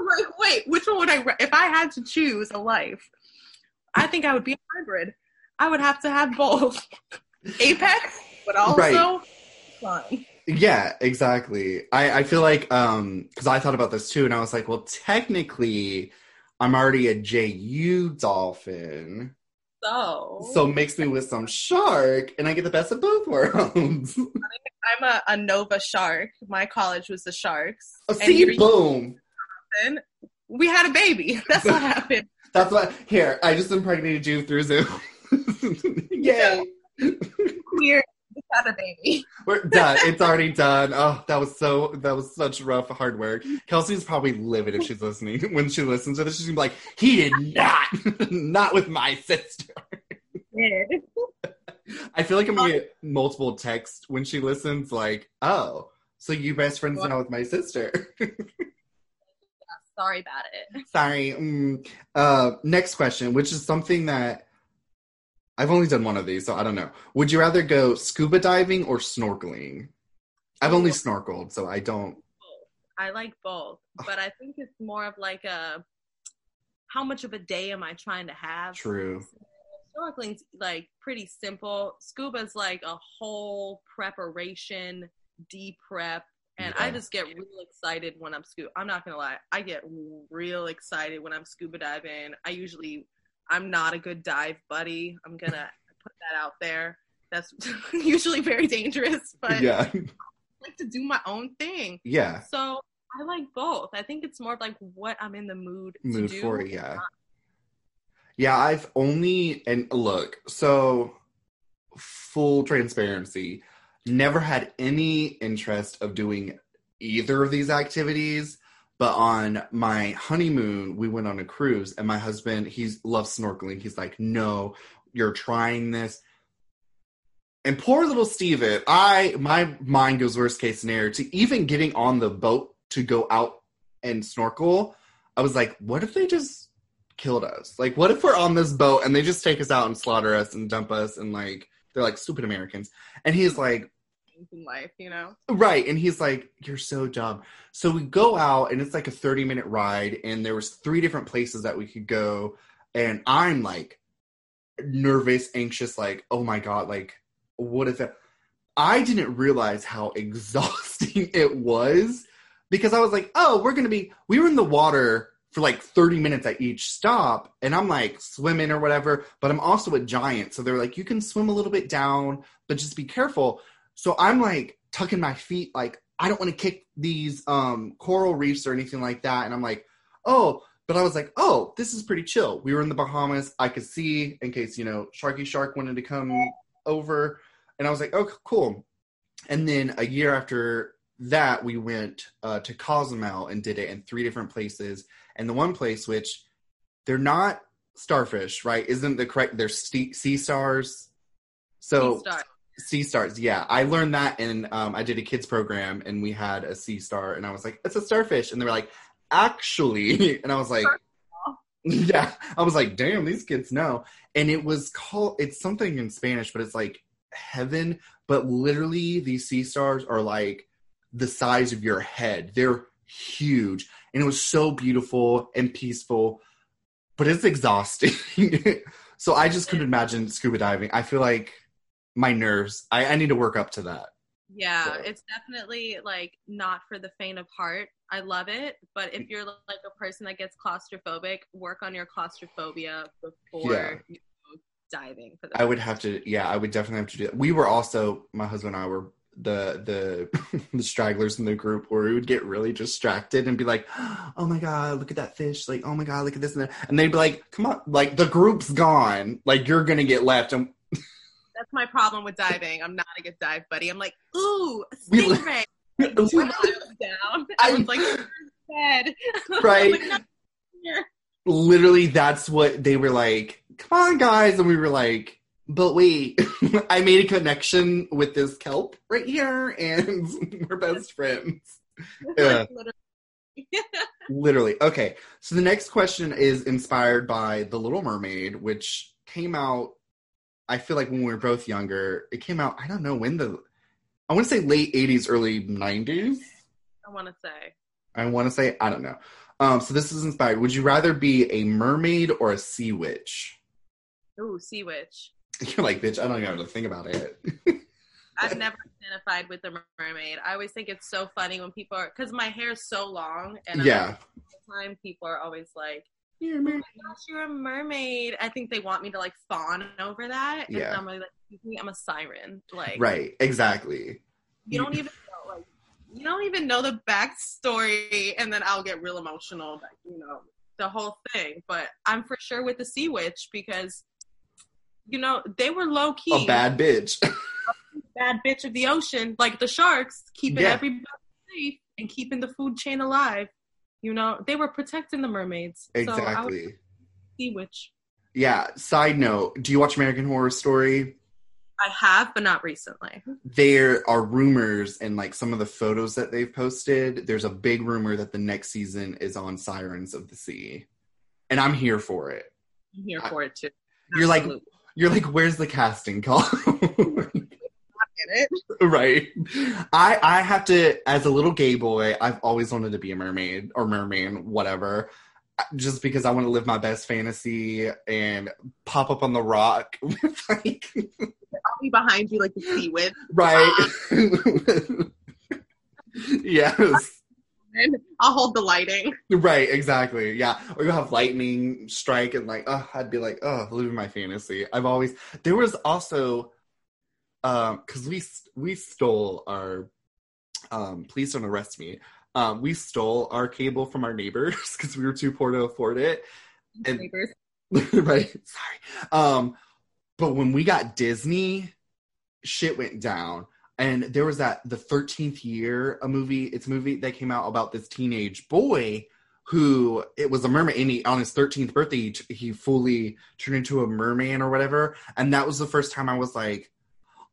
like, wait, which one would I? If I had to choose a life, I think I would be a hybrid. I would have to have both apex, but also Right. fun. Yeah, exactly. I, I feel like um because I thought about this too, and I was like, well, technically, I'm already a JU dolphin, So, so mix me with some shark, and I get the best of both worlds. I'm a, a Nova shark. My college was the Sharks. oh, see, boom. We had a baby. That's what happened. That's what. Here, I just impregnated you through Zoom. Yay! We're had a baby. We're done. It's already done. Oh, that was so. That was such rough, hard work. Kelsey's probably livid if she's listening. When she listens to this, she's gonna be like, "He did not, not with my sister." I feel like I'm gonna get multiple texts when she listens. Like, "Oh, so you best friends now with my sister?" Sorry about it. Sorry. Mm. Uh, next question, which is something that I've only done one of these, so I don't know. Would you rather go scuba diving or snorkeling? I've only snorkeled, so I don't. I like both, but I think it's more of like a how much of a day am I trying to have? True. Snorkeling's like pretty simple. Scuba's like a whole preparation, deep prep, and I just get real excited when I'm scuba. I'm not gonna lie, I get real excited when I'm scuba diving. I usually, I'm not a good dive buddy. I'm gonna put that out there. That's usually very dangerous, but Yeah. I like to do my own thing. Yeah. So I like both. I think it's more of like what I'm in the mood to Mood do. for yeah. Yeah, I've only and look, so full transparency, never had any interest of doing either of these activities. But on my honeymoon, we went on a cruise, and my husband, he loves snorkeling. He's like, "No, you're trying this." And poor little Steven, I my mind goes worst case scenario to even getting on the boat to go out and snorkel. I was like, what if they just killed us? Like, what if we're on this boat and they just take us out and slaughter us and dump us and like they're like stupid Americans? And he's like, in life, you know. right, and he's like, you're so dumb. So we go out and it's like a 30 minute ride, and there was three different places that we could go, and I'm like nervous, anxious, like, oh my god, like, what if? I didn't realize how exhausting it was because I was like, oh, we're gonna be. We were in the water for like 30 minutes at each stop, and I'm like swimming or whatever. But I'm also a giant, so they're like, you can swim a little bit down, but just be careful. So I'm like tucking my feet, like I don't want to kick these um coral reefs or anything like that. And I'm like, oh, but I was like, oh, this is pretty chill. We were in the Bahamas. I could see in case you know Sharky Shark wanted to come over, and I was like, oh, cool. And then a year after that, we went uh, to Cozumel and did it in three different places. And the one place, which they're not starfish, right? Isn't the correct? They're sea, sea stars. So Sea star. Sea stars, yeah. I learned that in um, I did a kids program, and we had a sea star, and I was like, "It's a starfish," and they were like, "Actually," and I was like, "Yeah." I was like, "Damn, these kids know." And it was called. It's something in Spanish, but it's like heaven. But literally, these sea stars are like the size of your head. They're huge, and it was so beautiful and peaceful. But it's exhausting. so I just couldn't imagine scuba diving. I feel like my nerves. I, I need to work up to that. Yeah, So- it's definitely like not for the faint of heart. I love it, but if you're like a person that gets claustrophobic, work on your claustrophobia before Yeah. you go diving for that. I would have to. Yeah, I would definitely have to do that. We were also my husband and I were the the the stragglers in the group where we would get really distracted and be like, "Oh my god, look at that fish!" Like, "Oh my god, look at this," and, that. and they'd be like, "Come on!" Like the group's gone. Like you're gonna get left. And That's my problem with diving. I'm not a good dive buddy. I'm like, ooh, stingray. Like, two miles down. I- I was like, dead. Right. like, "Not literally, that's what they were like. Come on, guys, and we were like. But wait, I made a connection with this kelp right here, and we're best friends. Yeah. Literally. Okay. So the next question is inspired by The Little Mermaid, which came out, I feel like when we were both younger. It came out, I don't know when the, I want to say late 80s, early 90s. I want to say. I want to say, I don't know. Um, so this is inspired. Would you rather be a mermaid or a sea witch? Ooh, sea witch. You're like, bitch, I don't even have to think about it. I've never identified with a mermaid. I always think it's so funny when people are because my hair is so long, and yeah, I'm, the time people are always like, You're a "Oh my mermaid. gosh, you're a mermaid." I think they want me to like fawn over that. And Yeah. I'm really like, "Excuse me, I'm a siren. Like, right, exactly. you don't even know, like, you don't even know the backstory, and then I'll get real emotional, like, you know, the whole thing. But I'm for sure with the sea witch because. You know, they were low key A bad bitch. bad bitch of the ocean, like the sharks, keeping Yeah. everybody safe and keeping the food chain alive. You know, they were protecting the mermaids. So exactly. sea witch. Yeah. Side note: Do you watch American Horror Story? I have, but not recently. There are rumors and like some of the photos that they've posted. There's a big rumor that the next season is on Sirens of the Sea, and I'm here for it. I'm here I- for it too. You're like- You're like, where's the casting call? Get it? right. I I have to as a little gay boy, I've always wanted to be a mermaid or merman, whatever. Just because I want to live my best fantasy and pop up on the rock with like I'll be behind you like the sea witch. right. Um, yes. I'll hold the lighting. Right, exactly. Yeah. Or you'll have lightning strike and like, oh, I'd be like, oh, living my fantasy. I've always there was also um because we we stole our um please don't arrest me. Um we stole our cable from our neighbors because we were too poor to afford it. And- Neighbors. right. Sorry. Um, but when we got Disney, shit went down. And there was that the 13th year, a movie, it's a movie that came out about this teenage boy who it was a mermaid and he, on his 13th birthday he, he fully turned into a merman or whatever and that was the first time i was like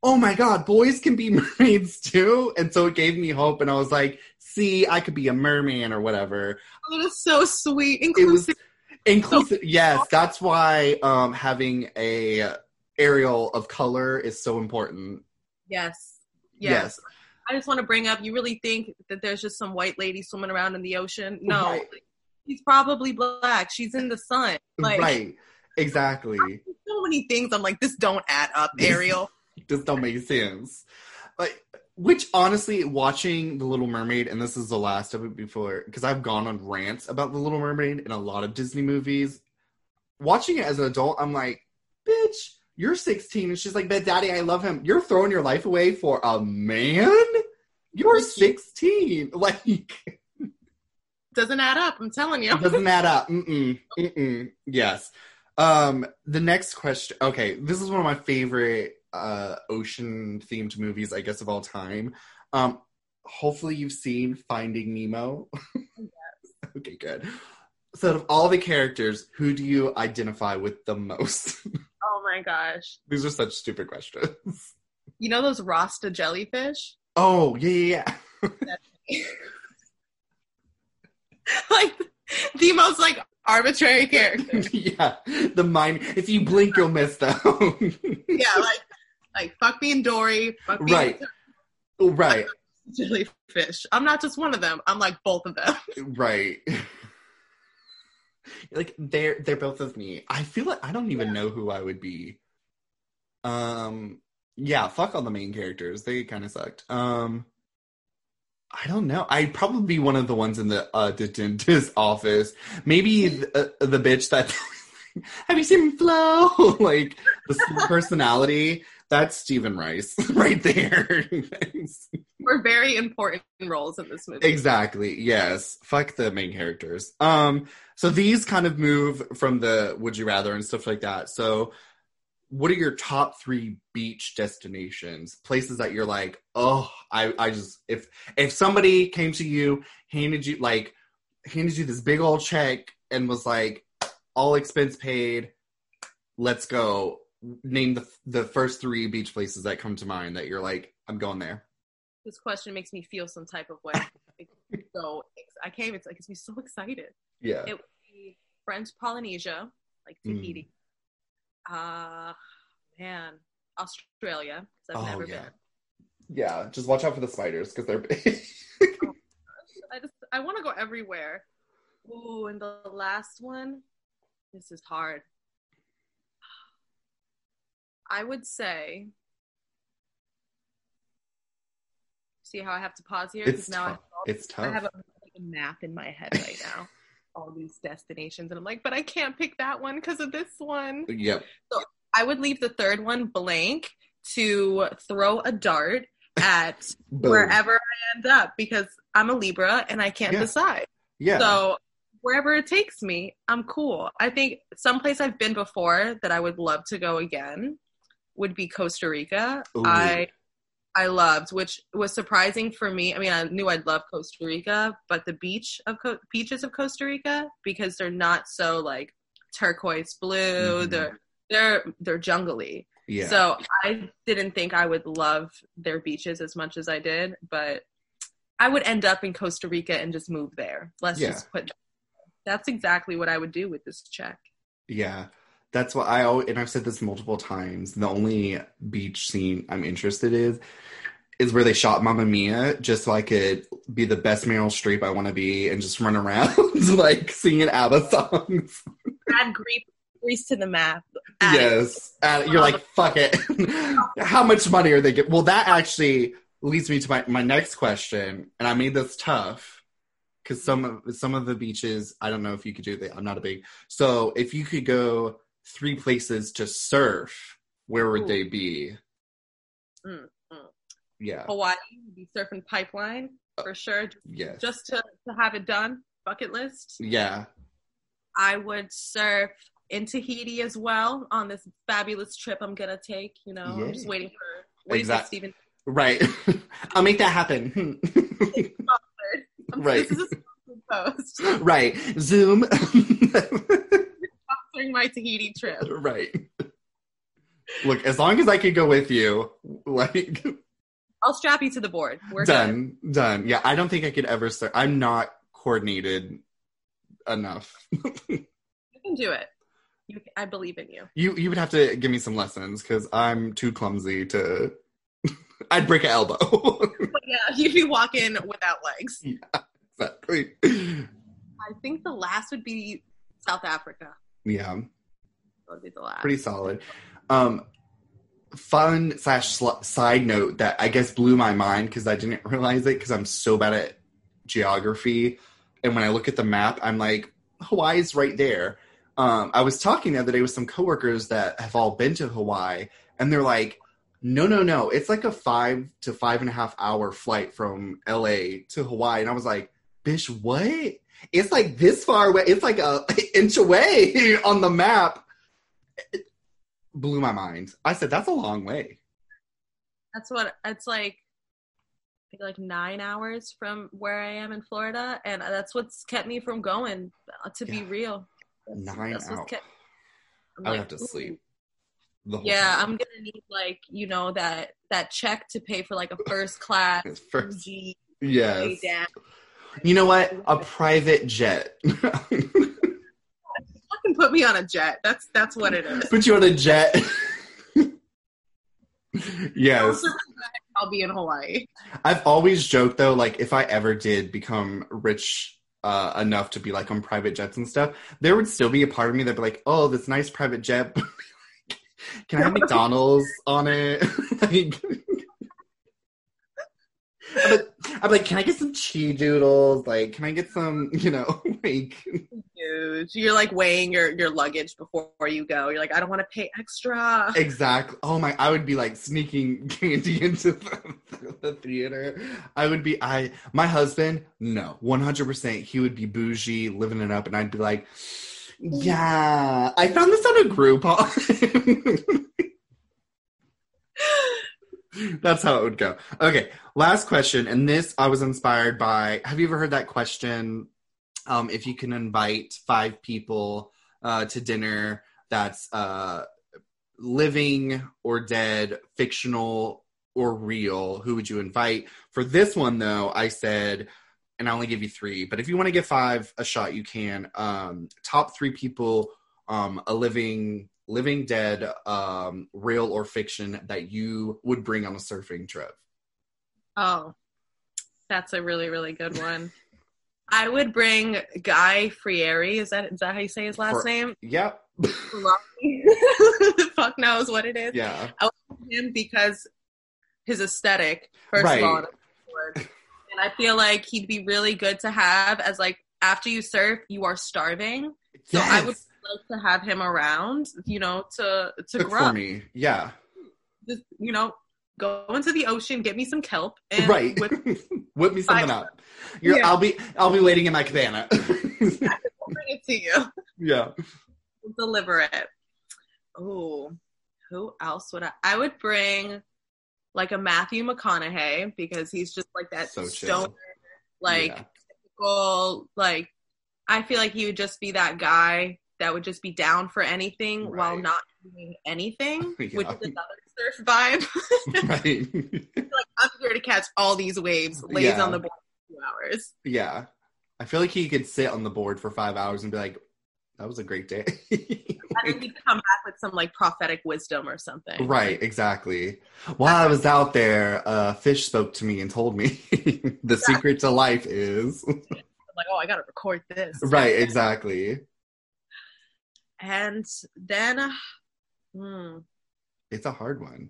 oh my god boys can be mermaids too and so it gave me hope and i was like see i could be a merman or whatever Oh, that is so sweet. Inclusive. inclusive yes that's why um having a Ariel of color is so important yes. yes, Yes. I just want to bring up you really think that there's just some white lady swimming around in the ocean? No. Right. She's probably black. She's in the sun. Like right exactly so many things I'm like, this don't add up, Ariel. Just don't make sense. Like which honestly watching the little mermaid and this is the last of it before because i've gone on rants about the little mermaid in a lot of disney movies watching it as an adult i'm like bitch you're 16 and she's like but daddy i love him. You're throwing your life away for a man? You're 16 like Doesn't add up, I'm telling you. doesn't add up. Mm-mm, mm-mm. yes. Um the next question okay this is one of my favorite uh ocean themed movies i guess of all time. Um hopefully you've seen finding nemo. Okay good. So of all the characters who do you identify with the most? Oh my gosh. these are such stupid questions. You know those Rasta jellyfish? oh yeah yeah, yeah. like the most like arbitrary character. yeah the mind if you blink you'll miss them. Yeah, like like fuck me and Dory, fuck me right right and jellyfish. I'm not just one of them. I'm like both of them. Right. like they're they're both of me. I feel like I don't even know who I would be. Um yeah, fuck all the main characters. They kind of sucked. Um I don't know. I'd probably be one of the ones in the uh the dentist office. Maybe the, uh, the bitch that have you seen Flo? like the personality. That's Steven Rice right there. We're very important roles in this movie. Exactly. Yes. Fuck the main characters. Um. So these kind of move from the would you rather and stuff like that. So, what are your top three beach destinations? Places that you're like, oh, I, I just if if somebody came to you, handed you like handed you this big old check and was like, all expense paid, let's go. Name the the first three beach places that come to mind that you're like, I'm going there. This question makes me feel some type of way. So I can't even. It gets me so excited. Yeah. It would be French Polynesia, like Mm. Tahiti. Uh man, Australia. I've Oh, never yeah. been. Yeah. Just watch out for the spiders because they're big. I just I want to go everywhere. Ooh, and the last one, this is hard. I would say. See how I have to pause here because now I tough. It's I have a map in my head right now, all these destinations, and I'm like, but I can't pick that one because of this one. Yep. So I would leave the third one blank to throw a dart at wherever I end up because I'm a Libra and I can't Yeah. decide. Yeah. So wherever it takes me, I'm cool. I think someplace I've been before that I would love to go again would be Costa Rica. Ooh. I I loved, which was surprising for me. I mean, I knew I'd love Costa Rica, but the beach of Co- beaches of Costa Rica because they're not so like turquoise blue. Mhm. They're they're they're jungly. yeah. So I didn't think I would love their beaches as much as I did, but I would end up in Costa Rica and just move there. Let's Yeah. just put. That's exactly what I would do with this check. Yeah, that's what I always, and I've said this multiple times. The only beach scene I'm interested in is where they shot Mamma Mia, just so I could be the best Meryl Streep I want to be and just run around like singing ABBA songs. Add Greece, Greece to the map. Add yes, uh, you're like fuck it. How much money are they getting? Well, that actually leads me to my my next question, and I made this tough because some of some of the beaches I don't know if you could do that. I'm not a big so if you could go three places to surf, where would Ooh. they be? Mm, mm. Yeah. Hawaii be surfing pipeline for sure. Yes. Just to, to have it done, bucket list. yeah. I would surf in Tahiti as well on this fabulous trip I'm gonna take. You know, I'm just waiting for waiting Exact- for Steven. Right. I'll make that happen. Right. This is a post. right. Zoom. Sponsoring my Tahiti trip. right. Look, as long as I could go with you, like I'll strap you to the board. We're done, done. Yeah, I don't think I could ever start. I'm not coordinated enough. You can do it. You, I believe in you. you you would have to give me some lessons because I'm too clumsy to. I'd break an elbow. Yeah, you'd be walking without legs. exactly. I think the last would be South Africa. Yeah, That would be the last. pretty solid. Um, fun slash sl- side note that I guess blew my mind because I didn't realize it because I'm so bad at geography, and when I look at the map, I'm like, Hawaii's right there. Um, I was talking the other day with some coworkers that have all been to Hawaii, and they're like, "No, no, no! It's like a five to five and a half hour flight from LA to Hawaii." And I was like, "Bish, what? It's like this far away. It's like a inch away on the map." It blew my mind. I said, "That's a long way." That's what it's like. I think like nine hours from where I am in Florida, and that's what's kept me from going. uh, To be Yeah. real, That's- Nine that's hours. kept- I like, have to ooh. sleep. Yeah, time. I'm gonna need like you know that that check to pay for like a first class First, yes. down. You know what? A private jet. Fucking put me on a jet. That's that's what it is. Put you on a jet. yes. I'll be in Hawaii. I've always joked though, like if I ever did become rich uh, enough to be like on private jets and stuff, there would still be a part of me that'd be like, "Oh, this nice private jet. Can I have McDonald's on it?" like, I'm like, I'm like, "Can I get some cheese doodles? Like, can I get some? You know, like." Huge. You're like weighing your your luggage before you go. You're like, I don't want to pay extra. Exactly. Oh my! I would be like sneaking candy into the, the theater. I would be. I my husband. No, one hundred percent. He would be bougie, living it up, and I'd be like, mm. "Yeah, I found this on a Groupon." That's how it would go. Okay, last question, and this I was inspired by. Have you ever heard that question? Um, if you can invite five people uh, to dinner, that's uh, living or dead, fictional or real, who would you invite? For this one, though, I said and I only give you three, but if you want to give five a shot, you can. Um, top three people, um, a living, living dead, um, real or fiction that you would bring on a surfing trip. Oh, that's a really, really good one. I would bring Guy Fieri. Is that is that how you say his last For- name? Yep. the fuck knows what it is. Yeah. I would bring him because his aesthetic, first Right. of all, and I feel like he'd be really good to have as like after you surf, you are starving. So I would Yes. To have him around, you know, to to Cook grow. for me. Yeah. Just you know, go into the ocean, get me some kelp, and right. with, Whip me something up. You're, Yeah. I'll be I'll be waiting in my cabana. bring it to you. yeah. deliver it. Oh, who else would I? I would bring like a Matthew McConaughey because he's just like that So stoner, like Yeah. typical. Like I feel like he would just be that guy that would just be down for anything while not doing anything, which Yeah. is another surf vibe. right. like I'm here to catch all these waves, lays Yeah. on the board for two hours. yeah. I feel like he could sit on the board for five hours and be like, that was a great day. And then he'd come back with some like prophetic wisdom or something. right, exactly. While I was out there, a fish spoke to me and told me the secret to life is. I'm like, oh, I gotta record this. right, exactly. And then hmm, It's a hard one.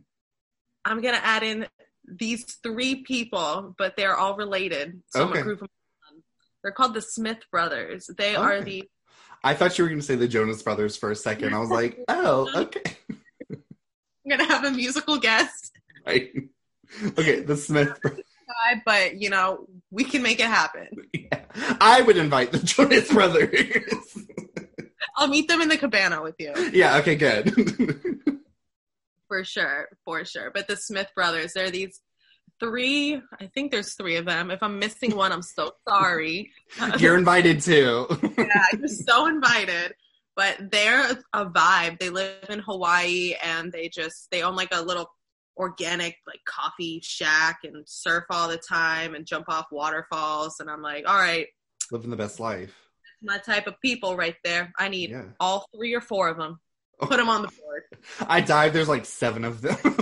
I'm gonna add in these three people, but they're all related. So I'm Okay. a group of they're called the Smith brothers. They are the I thought you were going to say the Jonas Brothers for a second. I was like, oh, okay. I'm gonna have a musical guest Right. Okay, the Smith. but you know, we can make it happen. Yeah. I would invite the Jonas Brothers. I'll meet them in the cabana with you. yeah, okay, good. For sure, for sure. But the Smith brothers, they're these three, I think there's three of them. If I'm missing one, I'm so sorry. You're invited too. yeah, you're so invited. But they're a vibe. They live in Hawaii and they just they own like a little organic like coffee shack and surf all the time and jump off waterfalls. And I'm like, all right, Living the best life. My type of people right there. I need Yeah. all three or four of them. Oh. Put them on the board. I dive, there's like seven of them.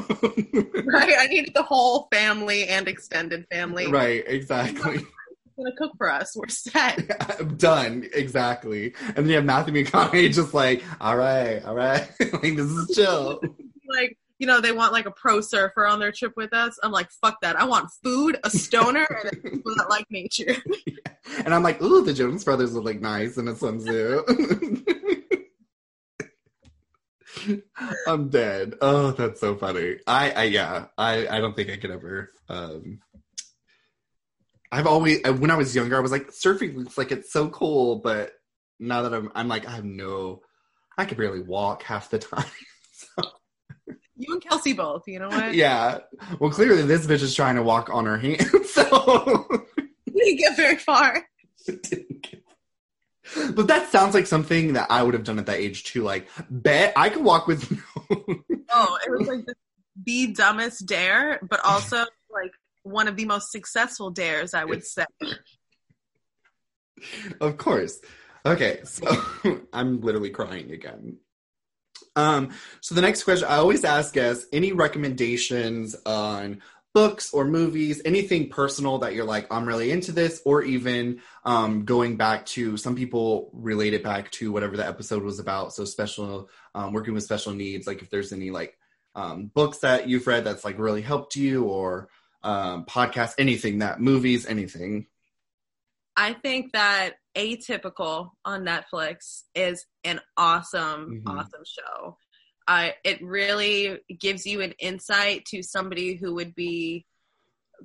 Right? I need the whole family and extended family. right, exactly. Gonna cook for us. We're set. I'm done, exactly. And then you have Matthew McConaughey just like, all right, all right. like, this is chill. like you know they want like a pro surfer on their trip with us i'm like fuck that i want food a stoner and people that like nature And I'm like, ooh, the Jonas Brothers look like nice in a swimsuit. I'm dead. Oh, that's so funny. I, I yeah, I, I don't think I could ever. Um, I've always, when I was younger, I was like, surfing looks like it's so cool, but now that I'm, I'm like, I have no, I could barely walk half the time. You and kelsey both you know what yeah. Well, clearly this bitch is trying to walk on her hands, so. we didn't get very far but that sounds like something that I would have done at that age too. Like, bet I could walk with oh it was like the, the dumbest dare but also like one of the most successful dares i would say of course. Okay, so I'm literally crying again. Um, so the next question I always ask guests any recommendations on books or movies, anything personal that you're like, I'm really into this, or even um, going back to some people relate it back to whatever the episode was about. So special um, working with special needs, like if there's any like um, books that you've read that's like really helped you, or um, podcasts, anything that movies, anything. I think that atypical on netflix is an awesome Mhm. awesome show. I it really gives you an insight to somebody who would be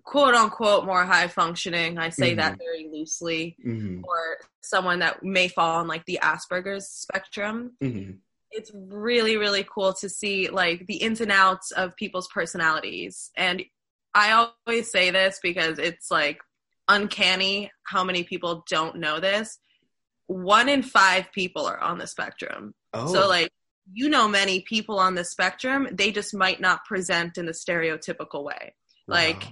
quote unquote more high functioning i say that very loosely hmm or someone that may fall on like the asperger's spectrum. Hmm it's really really cool to see like the ins and outs of people's personalities. And i always say this because it's like uncanny how many people don't know this one in five people are on the spectrum Oh, so like you know many people on the spectrum they just might not present in the stereotypical way like.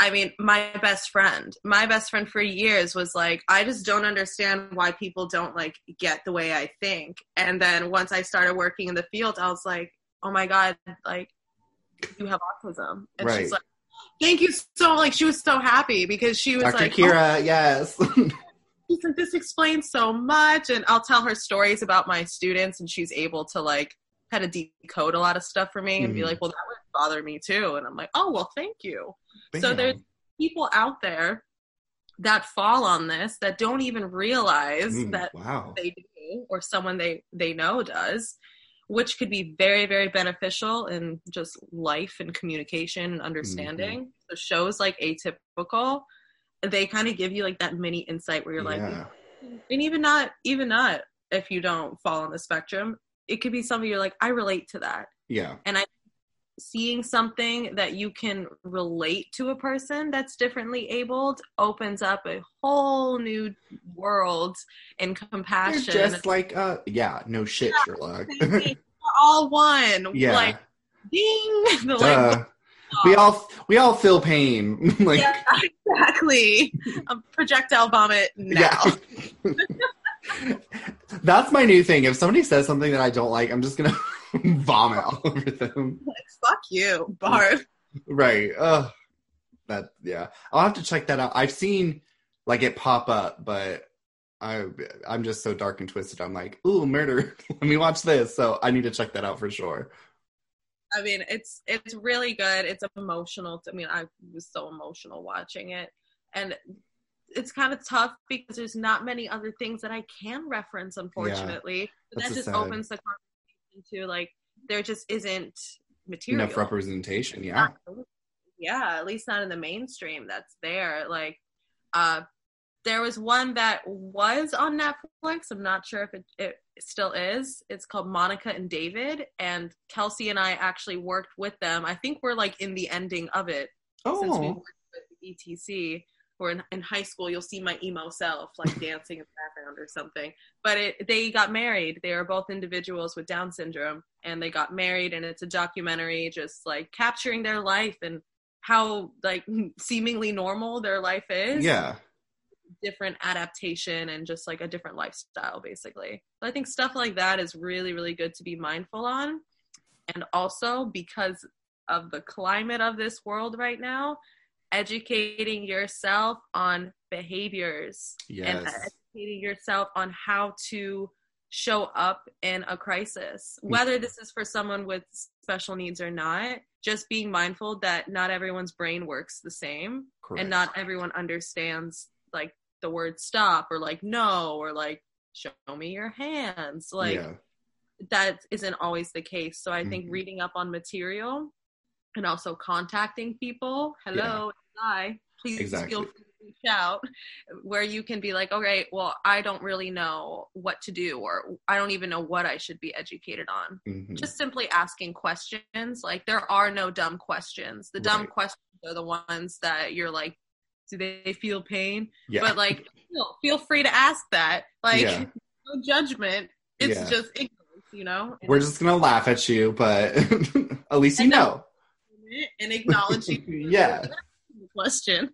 I mean, my best friend, my best friend for years was like, I just don't understand why people don't like get the way I think. And then once I started working in the field, I was like, oh my God, like, you have autism. And Right. she's like, thank you so, like, she was so happy because she was Dr. like, Kiera, yes. oh, she's like, this explains so much. And I'll tell her stories about my students, and she's able to like kind of decode a lot of stuff for me and be Mhm. like, well, that would bother me too. And I'm like, oh, well, thank you. So there's people out there that fall on this that don't even realize Mm, that wow. they do or someone they they know does which could be very very beneficial in just life and communication and understanding Mm-hmm. so shows like atypical they kind of give you like that mini insight where you're like and even not even not if you don't fall on the spectrum it could be something you're like i relate to that Yeah. Seeing something that you can relate to a person that's differently abled opens up a whole new world in You're compassion. just like, uh, yeah, no shit, Sherlock. We're all one. yeah. Like ding. Like, we all we all feel pain. like yeah, exactly. A projectile vomit now. Yeah. That's my new thing. If somebody says something that I don't like, I'm just gonna vomit all over them. Like, fuck you, Barb. Right. Ugh. That yeah. I'll have to check that out. I've seen like it pop up, but I I'm just so dark and twisted. I'm like, ooh, murder. Let me watch this. So I need to check that out for sure. I mean, it's it's really good. It's emotional. I mean, I was so emotional watching it, and it's kind of tough because there's not many other things that I can reference, unfortunately. But That's that just sad- opens the conversation to like there just isn't material. Enough representation. Yeah. yeah, at least not in the mainstream that's there. Like, uh, there was one that was on Netflix. I'm not sure if it, it still is. It's called Monica and David, and Kelsey and I actually worked with them. I think we're like in the ending of it Oh. since we Oh. worked with ETC. Or in, in high school, you'll see my emo self like dancing in the background or something. But it, they got married. They are both individuals with Down syndrome, and they got married. And it's a documentary, just like capturing their life and how like seemingly normal their life is. Yeah. different adaptation and just like a different lifestyle, basically. But I think stuff like that is really, really good to be mindful on. And also because of the climate of this world right now, educating yourself on behaviors and Yes. educating yourself on how to show up in a crisis whether this is for someone with special needs or not just being mindful that not everyone's brain works the same Correct. and not everyone understands like the word stop or like no or like show me your hands like yeah. that isn't always the case so i think Mhm. reading up on material and also contacting people hello hi please Exactly. feel free to reach out where you can be like okay well i don't really know what to do or i don't even know what i should be educated on Mhm. just simply asking questions like there are no dumb questions the dumb Right. questions are the ones that you're like do they feel pain yeah. but like feel, feel free to ask that like Yeah. no judgment it's Yeah. just ignorance you know We're just gonna laugh at you, but at least you And know. and acknowledging Yeah. Question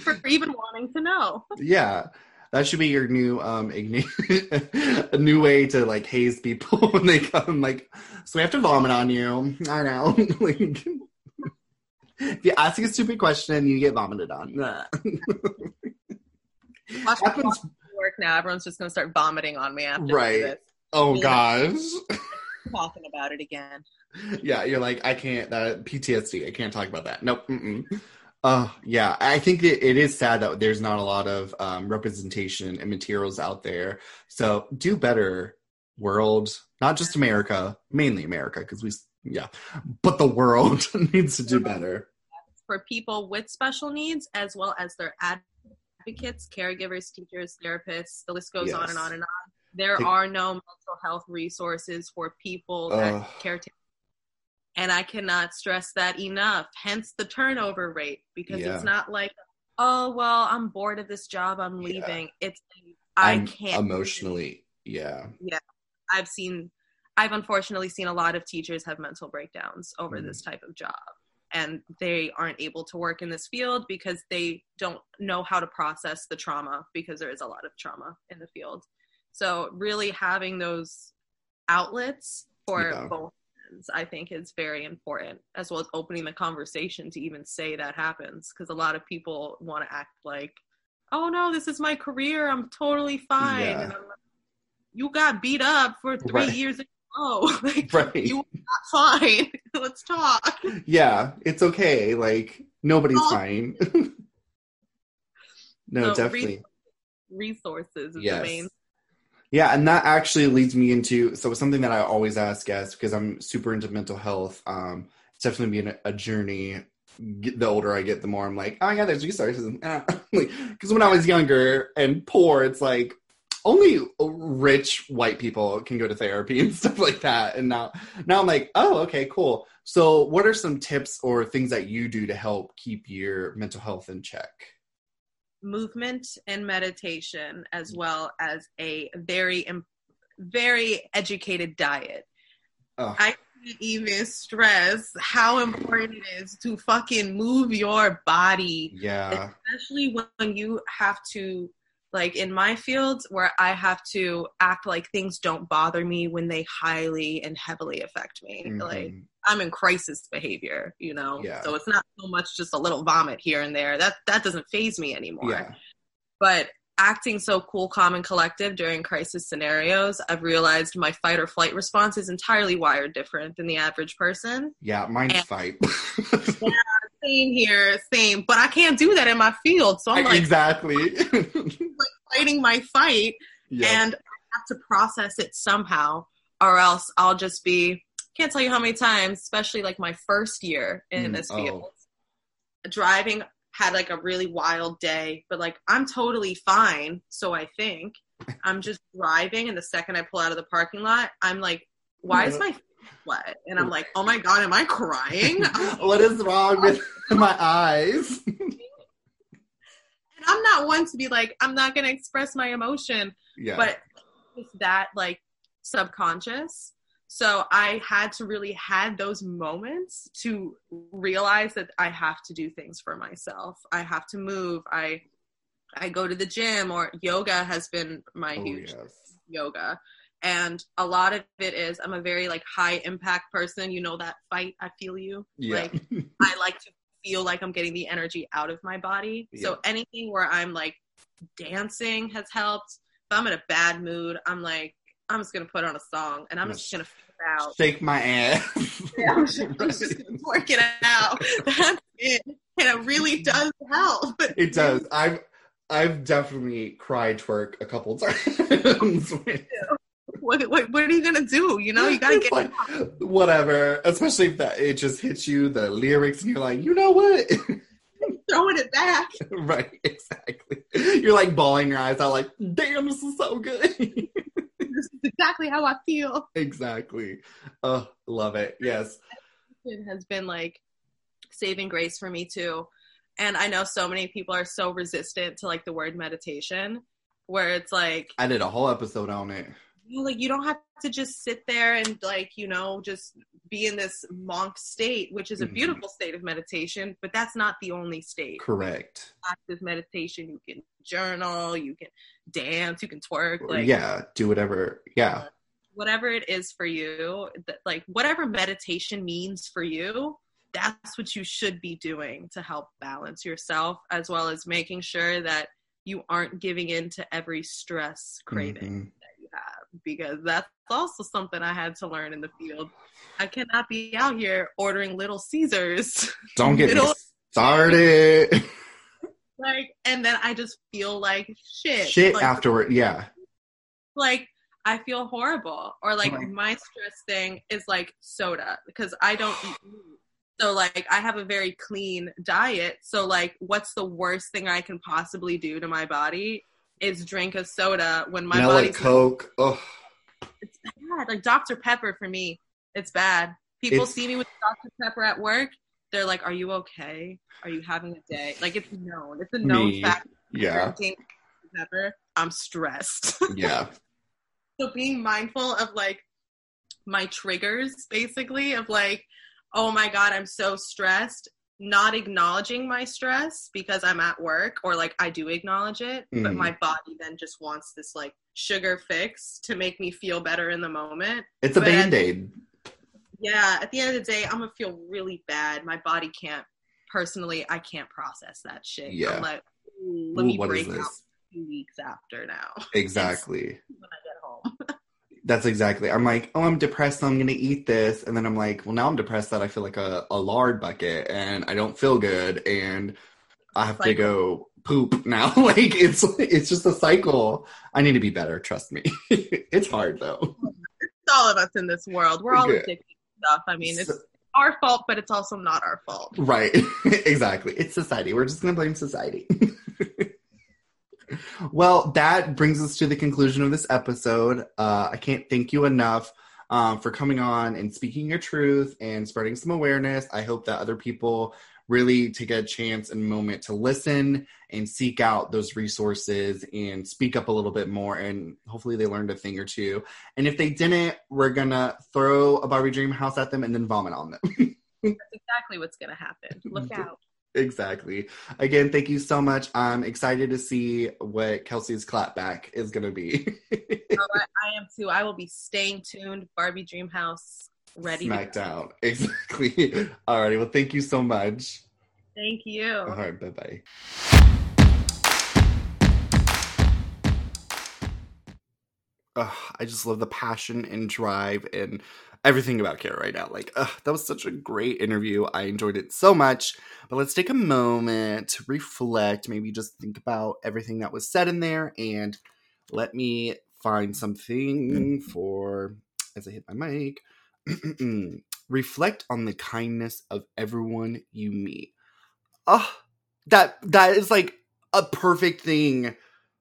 for even wanting to know. Yeah. That should be your new um igni- a new way to like haze people when they come like so we have to vomit on you. I know. like if you ask a stupid question, you get vomited on. Watch Happens work now. Everyone's just gonna start vomiting on me after Right. this, oh Yeah. gosh. talking about it again. yeah, you're like, I can't that PTSD, I can't talk about that. Nope. Mm-mm. Uh yeah, I think that it is sad that there's not a lot of um, representation and materials out there. So do better, world. Not just America, mainly America, because we yeah, but the world needs to do better. For people with special needs as well as their advocates, caregivers, teachers, therapists, the list goes on and on and on. There are no mental health resources for people that Ugh. And I cannot stress that enough. Hence the turnover rate because Yeah. it's not like, oh well, I'm bored of this job, I'm Yeah. leaving. It's I I'm can't emotionally, yeah. yeah. I've seen I've unfortunately seen a lot of teachers have mental breakdowns over Mm. this type of job. and they aren't able to work in this field because they don't know how to process the trauma because there is a lot of trauma in the field. So really having those outlets for Yeah. both ends, I think is very important, as well as opening the conversation to even say that happens. Because a lot of people want to act like, "Oh no, this is my career. I'm totally fine." Yeah. I'm like, you got beat up for three Right. years in a row. like, Right. you are not fine. Let's talk. yeah, it's okay. Like nobody's Oh. fine. no, So, definitely. Resources is Yes. the main. Yeah, and that actually leads me into so something that I always ask guests because I'm super into mental health. Um, it's definitely been a, a journey. Get, the older I get, the more I'm like, oh yeah, there's resources. because when I was younger and poor, it's like only rich white people can go to therapy and stuff like that. And now, now I'm like, oh, okay, cool. So, what are some tips or things that you do to help keep your mental health in check? Movement and meditation as mm. well as a very very educated diet. Oh, i can't even stress how important it is to fucking move your body yeah, especially when you have to like in my field where i have to act like things don't bother me when they highly and heavily affect me like Mhm. i'm in crisis behavior you know Yeah. so it's not so much just a little vomit here and there that that doesn't phase me anymore yeah, but acting so cool, calm, and collective during crisis scenarios, I've realized my fight or flight response is entirely wired different than the average person. yeah. Mine's And- fight. Same here, same. But I can't do that in my field. So I'm like exactly. fighting my fight yeah. and I have to process it somehow, or else I'll just be can't tell you how many times, especially like my first year in Mm, this oh. field, driving had like a really wild day, but like I'm totally fine. So I think I'm just driving, and the second I pull out of the parking lot, I'm like, why is my wet? And I'm mm. like, oh my god, am I crying? what is wrong with my eyes? and I'm not one to be like, I'm not gonna express my emotion. Yeah. but it's that like subconscious so i had to really had those moments to realize that i have to do things for myself i have to move i i go to the gym or yoga has been my oh, huge yes. yoga and a lot of it is i'm a very like high impact person you know that fight i feel you Yeah. like I like to feel like I'm getting the energy out of my body. Yeah. So anything where I'm like dancing has helped. If I'm in a bad mood, I'm like, I'm just gonna put on a song and I'm just gonna out. Shake my ass. Yeah, I'm just, I'm just gonna work it out. That's it. And it really does help. it does. I've I've definitely cried twerk a couple times. What, what, what are you gonna do? You know, you gotta get like, whatever. Especially if that it just hits you the lyrics and you're like, you know what? throwing it back. right, exactly. You're like bawling your eyes out, like, damn, this is so good. This is exactly how I feel. exactly. Oh, love it. Yes. it has been like saving grace for me too. And I know so many people are so resistant to like the word meditation, where it's like, I did a whole episode on it. You know, like you don't have to just sit there and like, you know, just be in this monk state, which is a Mhm. beautiful state of meditation, but that's not the only state. Correct. Active meditation, you can journal, you can dance, you can twerk, like yeah, do whatever. Yeah. whatever it is for you, that, like whatever meditation means for you, that's what you should be doing to help balance yourself, as well as making sure that you aren't giving in to every stress craving Mhm. Have, because that's also something I had to learn in the field. I cannot be out here ordering Little Caesars, Don't get me started. like, and then I just feel like shit. Shit like, afterward. Yeah. like I feel horrible. Or like Right. my stress thing is like soda because I don't eat meat. So like I have a very clean diet. So like what's the worst thing I can possibly do to my body is drink a soda when my Vanilla body's Coke. Oh, it's bad. Like Dr. Pepper for me, it's bad. People It's- see me with Dr. Pepper at work. They're like, "Are you okay? Are you having a day?" Like it's known. It's a known Me. fact. yeah. Drinking Dr. Pepper, I'm stressed. Yeah. so being mindful of like my triggers basically of like oh my God, I'm so stressed, not acknowledging my stress because I'm at work or like I do acknowledge it, but Mhm. my body then just wants this like sugar fix to make me feel better in the moment. It's a band aid. Yeah, at the end of the day, I'm gonna feel really bad. My body can't personally, I can't process that shit. Yeah. I'm like, ooh, let me What is break out this? two weeks after now Exactly. when I get. That's exactly. I'm like, oh, I'm depressed, so I'm gonna eat this, and then I'm like, well, now I'm depressed that I feel like a, a lard bucket, and I don't feel good, and I have to go poop now. like it's it's just a cycle. I need to be better. Trust me. it's hard though. It's all of us in this world. We're all Good. addicted to stuff. I mean, it's So- our fault, but it's also not our fault. Right. exactly. It's society. We're just going to blame society. Well, that brings us to the conclusion of this episode. Uh, I can't thank you enough um, for coming on and speaking your truth and spreading some awareness. I hope that other people really take a chance and moment to listen and seek out those resources and speak up a little bit more and hopefully they learned a thing or two and if they didn't we're gonna throw a barbie dream house at them and then vomit on them That's exactly what's going to happen. Look out. Exactly. Again, thank you so much. I'm excited to see what Kelsey's clapback is going to be. Oh, I, I am too. I will be staying tuned. Barbie Dream House ready. to Smacked go. out. Exactly. Alrighty. Well, thank you so much. Thank you. All right. Bye bye. Ugh, I just love the passion and drive and everything about Kiera right now. Like, ugh, that was such a great interview. I enjoyed it so much. But let's take a moment to reflect, maybe just think about everything that was said in there, and let me find something mm. for as I hit my mic. reflect on the kindness of everyone you meet. Oh, that that is like a perfect thing.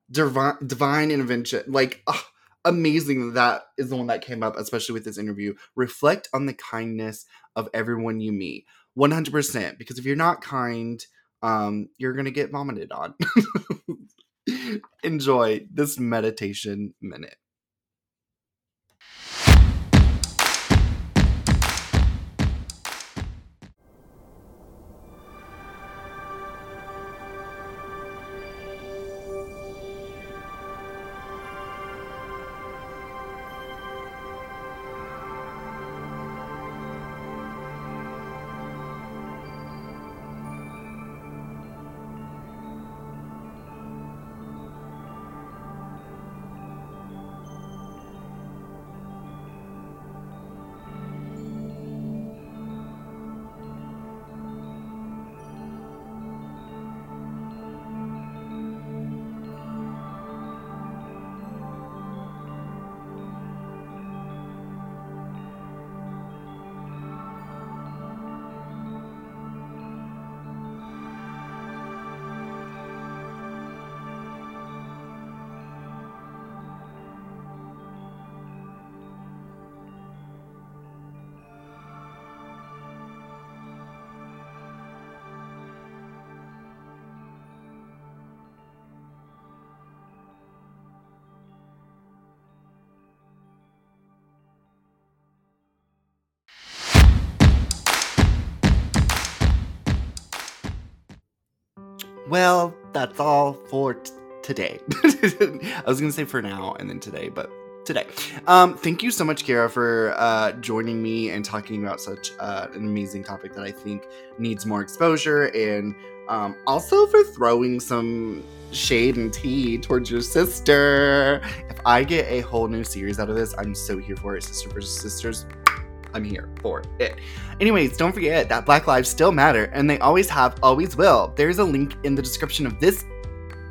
Divine divine intervention. Like ugh, amazing that is the one that came up, especially with this interview. Reflect on the kindness of everyone you meet. 100%. Because if you're not kind, um, you're going to get vomited on. Enjoy this meditation minute. Well, that's all for t- today. I was going to say for now and then today, but today. Um, thank you so much, Kiera, for uh, joining me and talking about such uh, an amazing topic that I think needs more exposure and um, also for throwing some shade and tea towards your sister. If I get a whole new series out of this, I'm so here for it. Sister versus Sisters. I'm here for it. Anyways, don't forget that Black Lives still matter, and they always have, always will. There's a link in the description of this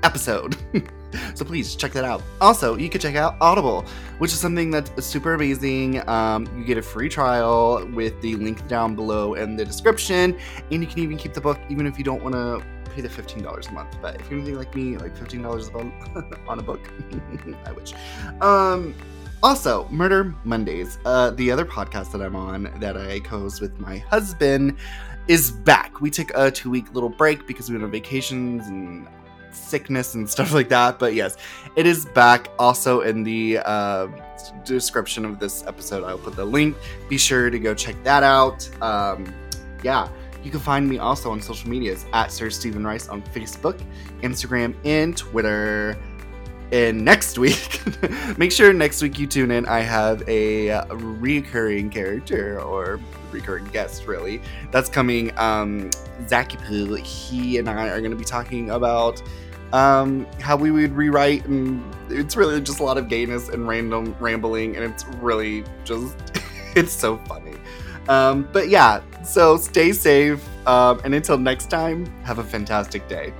episode. so please check that out. Also, you can check out Audible, which is something that's super amazing. Um, you get a free trial with the link down below in the description, and you can even keep the book even if you don't want to pay the $15 a month. But if you're anything like me, like $15 a month on a book, I wish. Um, also, Murder Mondays, uh, the other podcast that I'm on that I co host with my husband, is back. We took a two week little break because we went on vacations and sickness and stuff like that. But yes, it is back. Also in the uh, description of this episode, I'll put the link. Be sure to go check that out. Um, yeah. You can find me also on social medias at Sir Steven Rice on Facebook, Instagram, and Twitter. And next week, make sure next week you tune in. I have a, recurring character or recurring guest, really. That's coming. Um, Zaki Poo. He and I are going to be talking about um, how we would rewrite, and it's really just a lot of gayness and random rambling, and it's really just it's so funny. Um, but yeah, so stay safe, um, and until next time, have a fantastic day.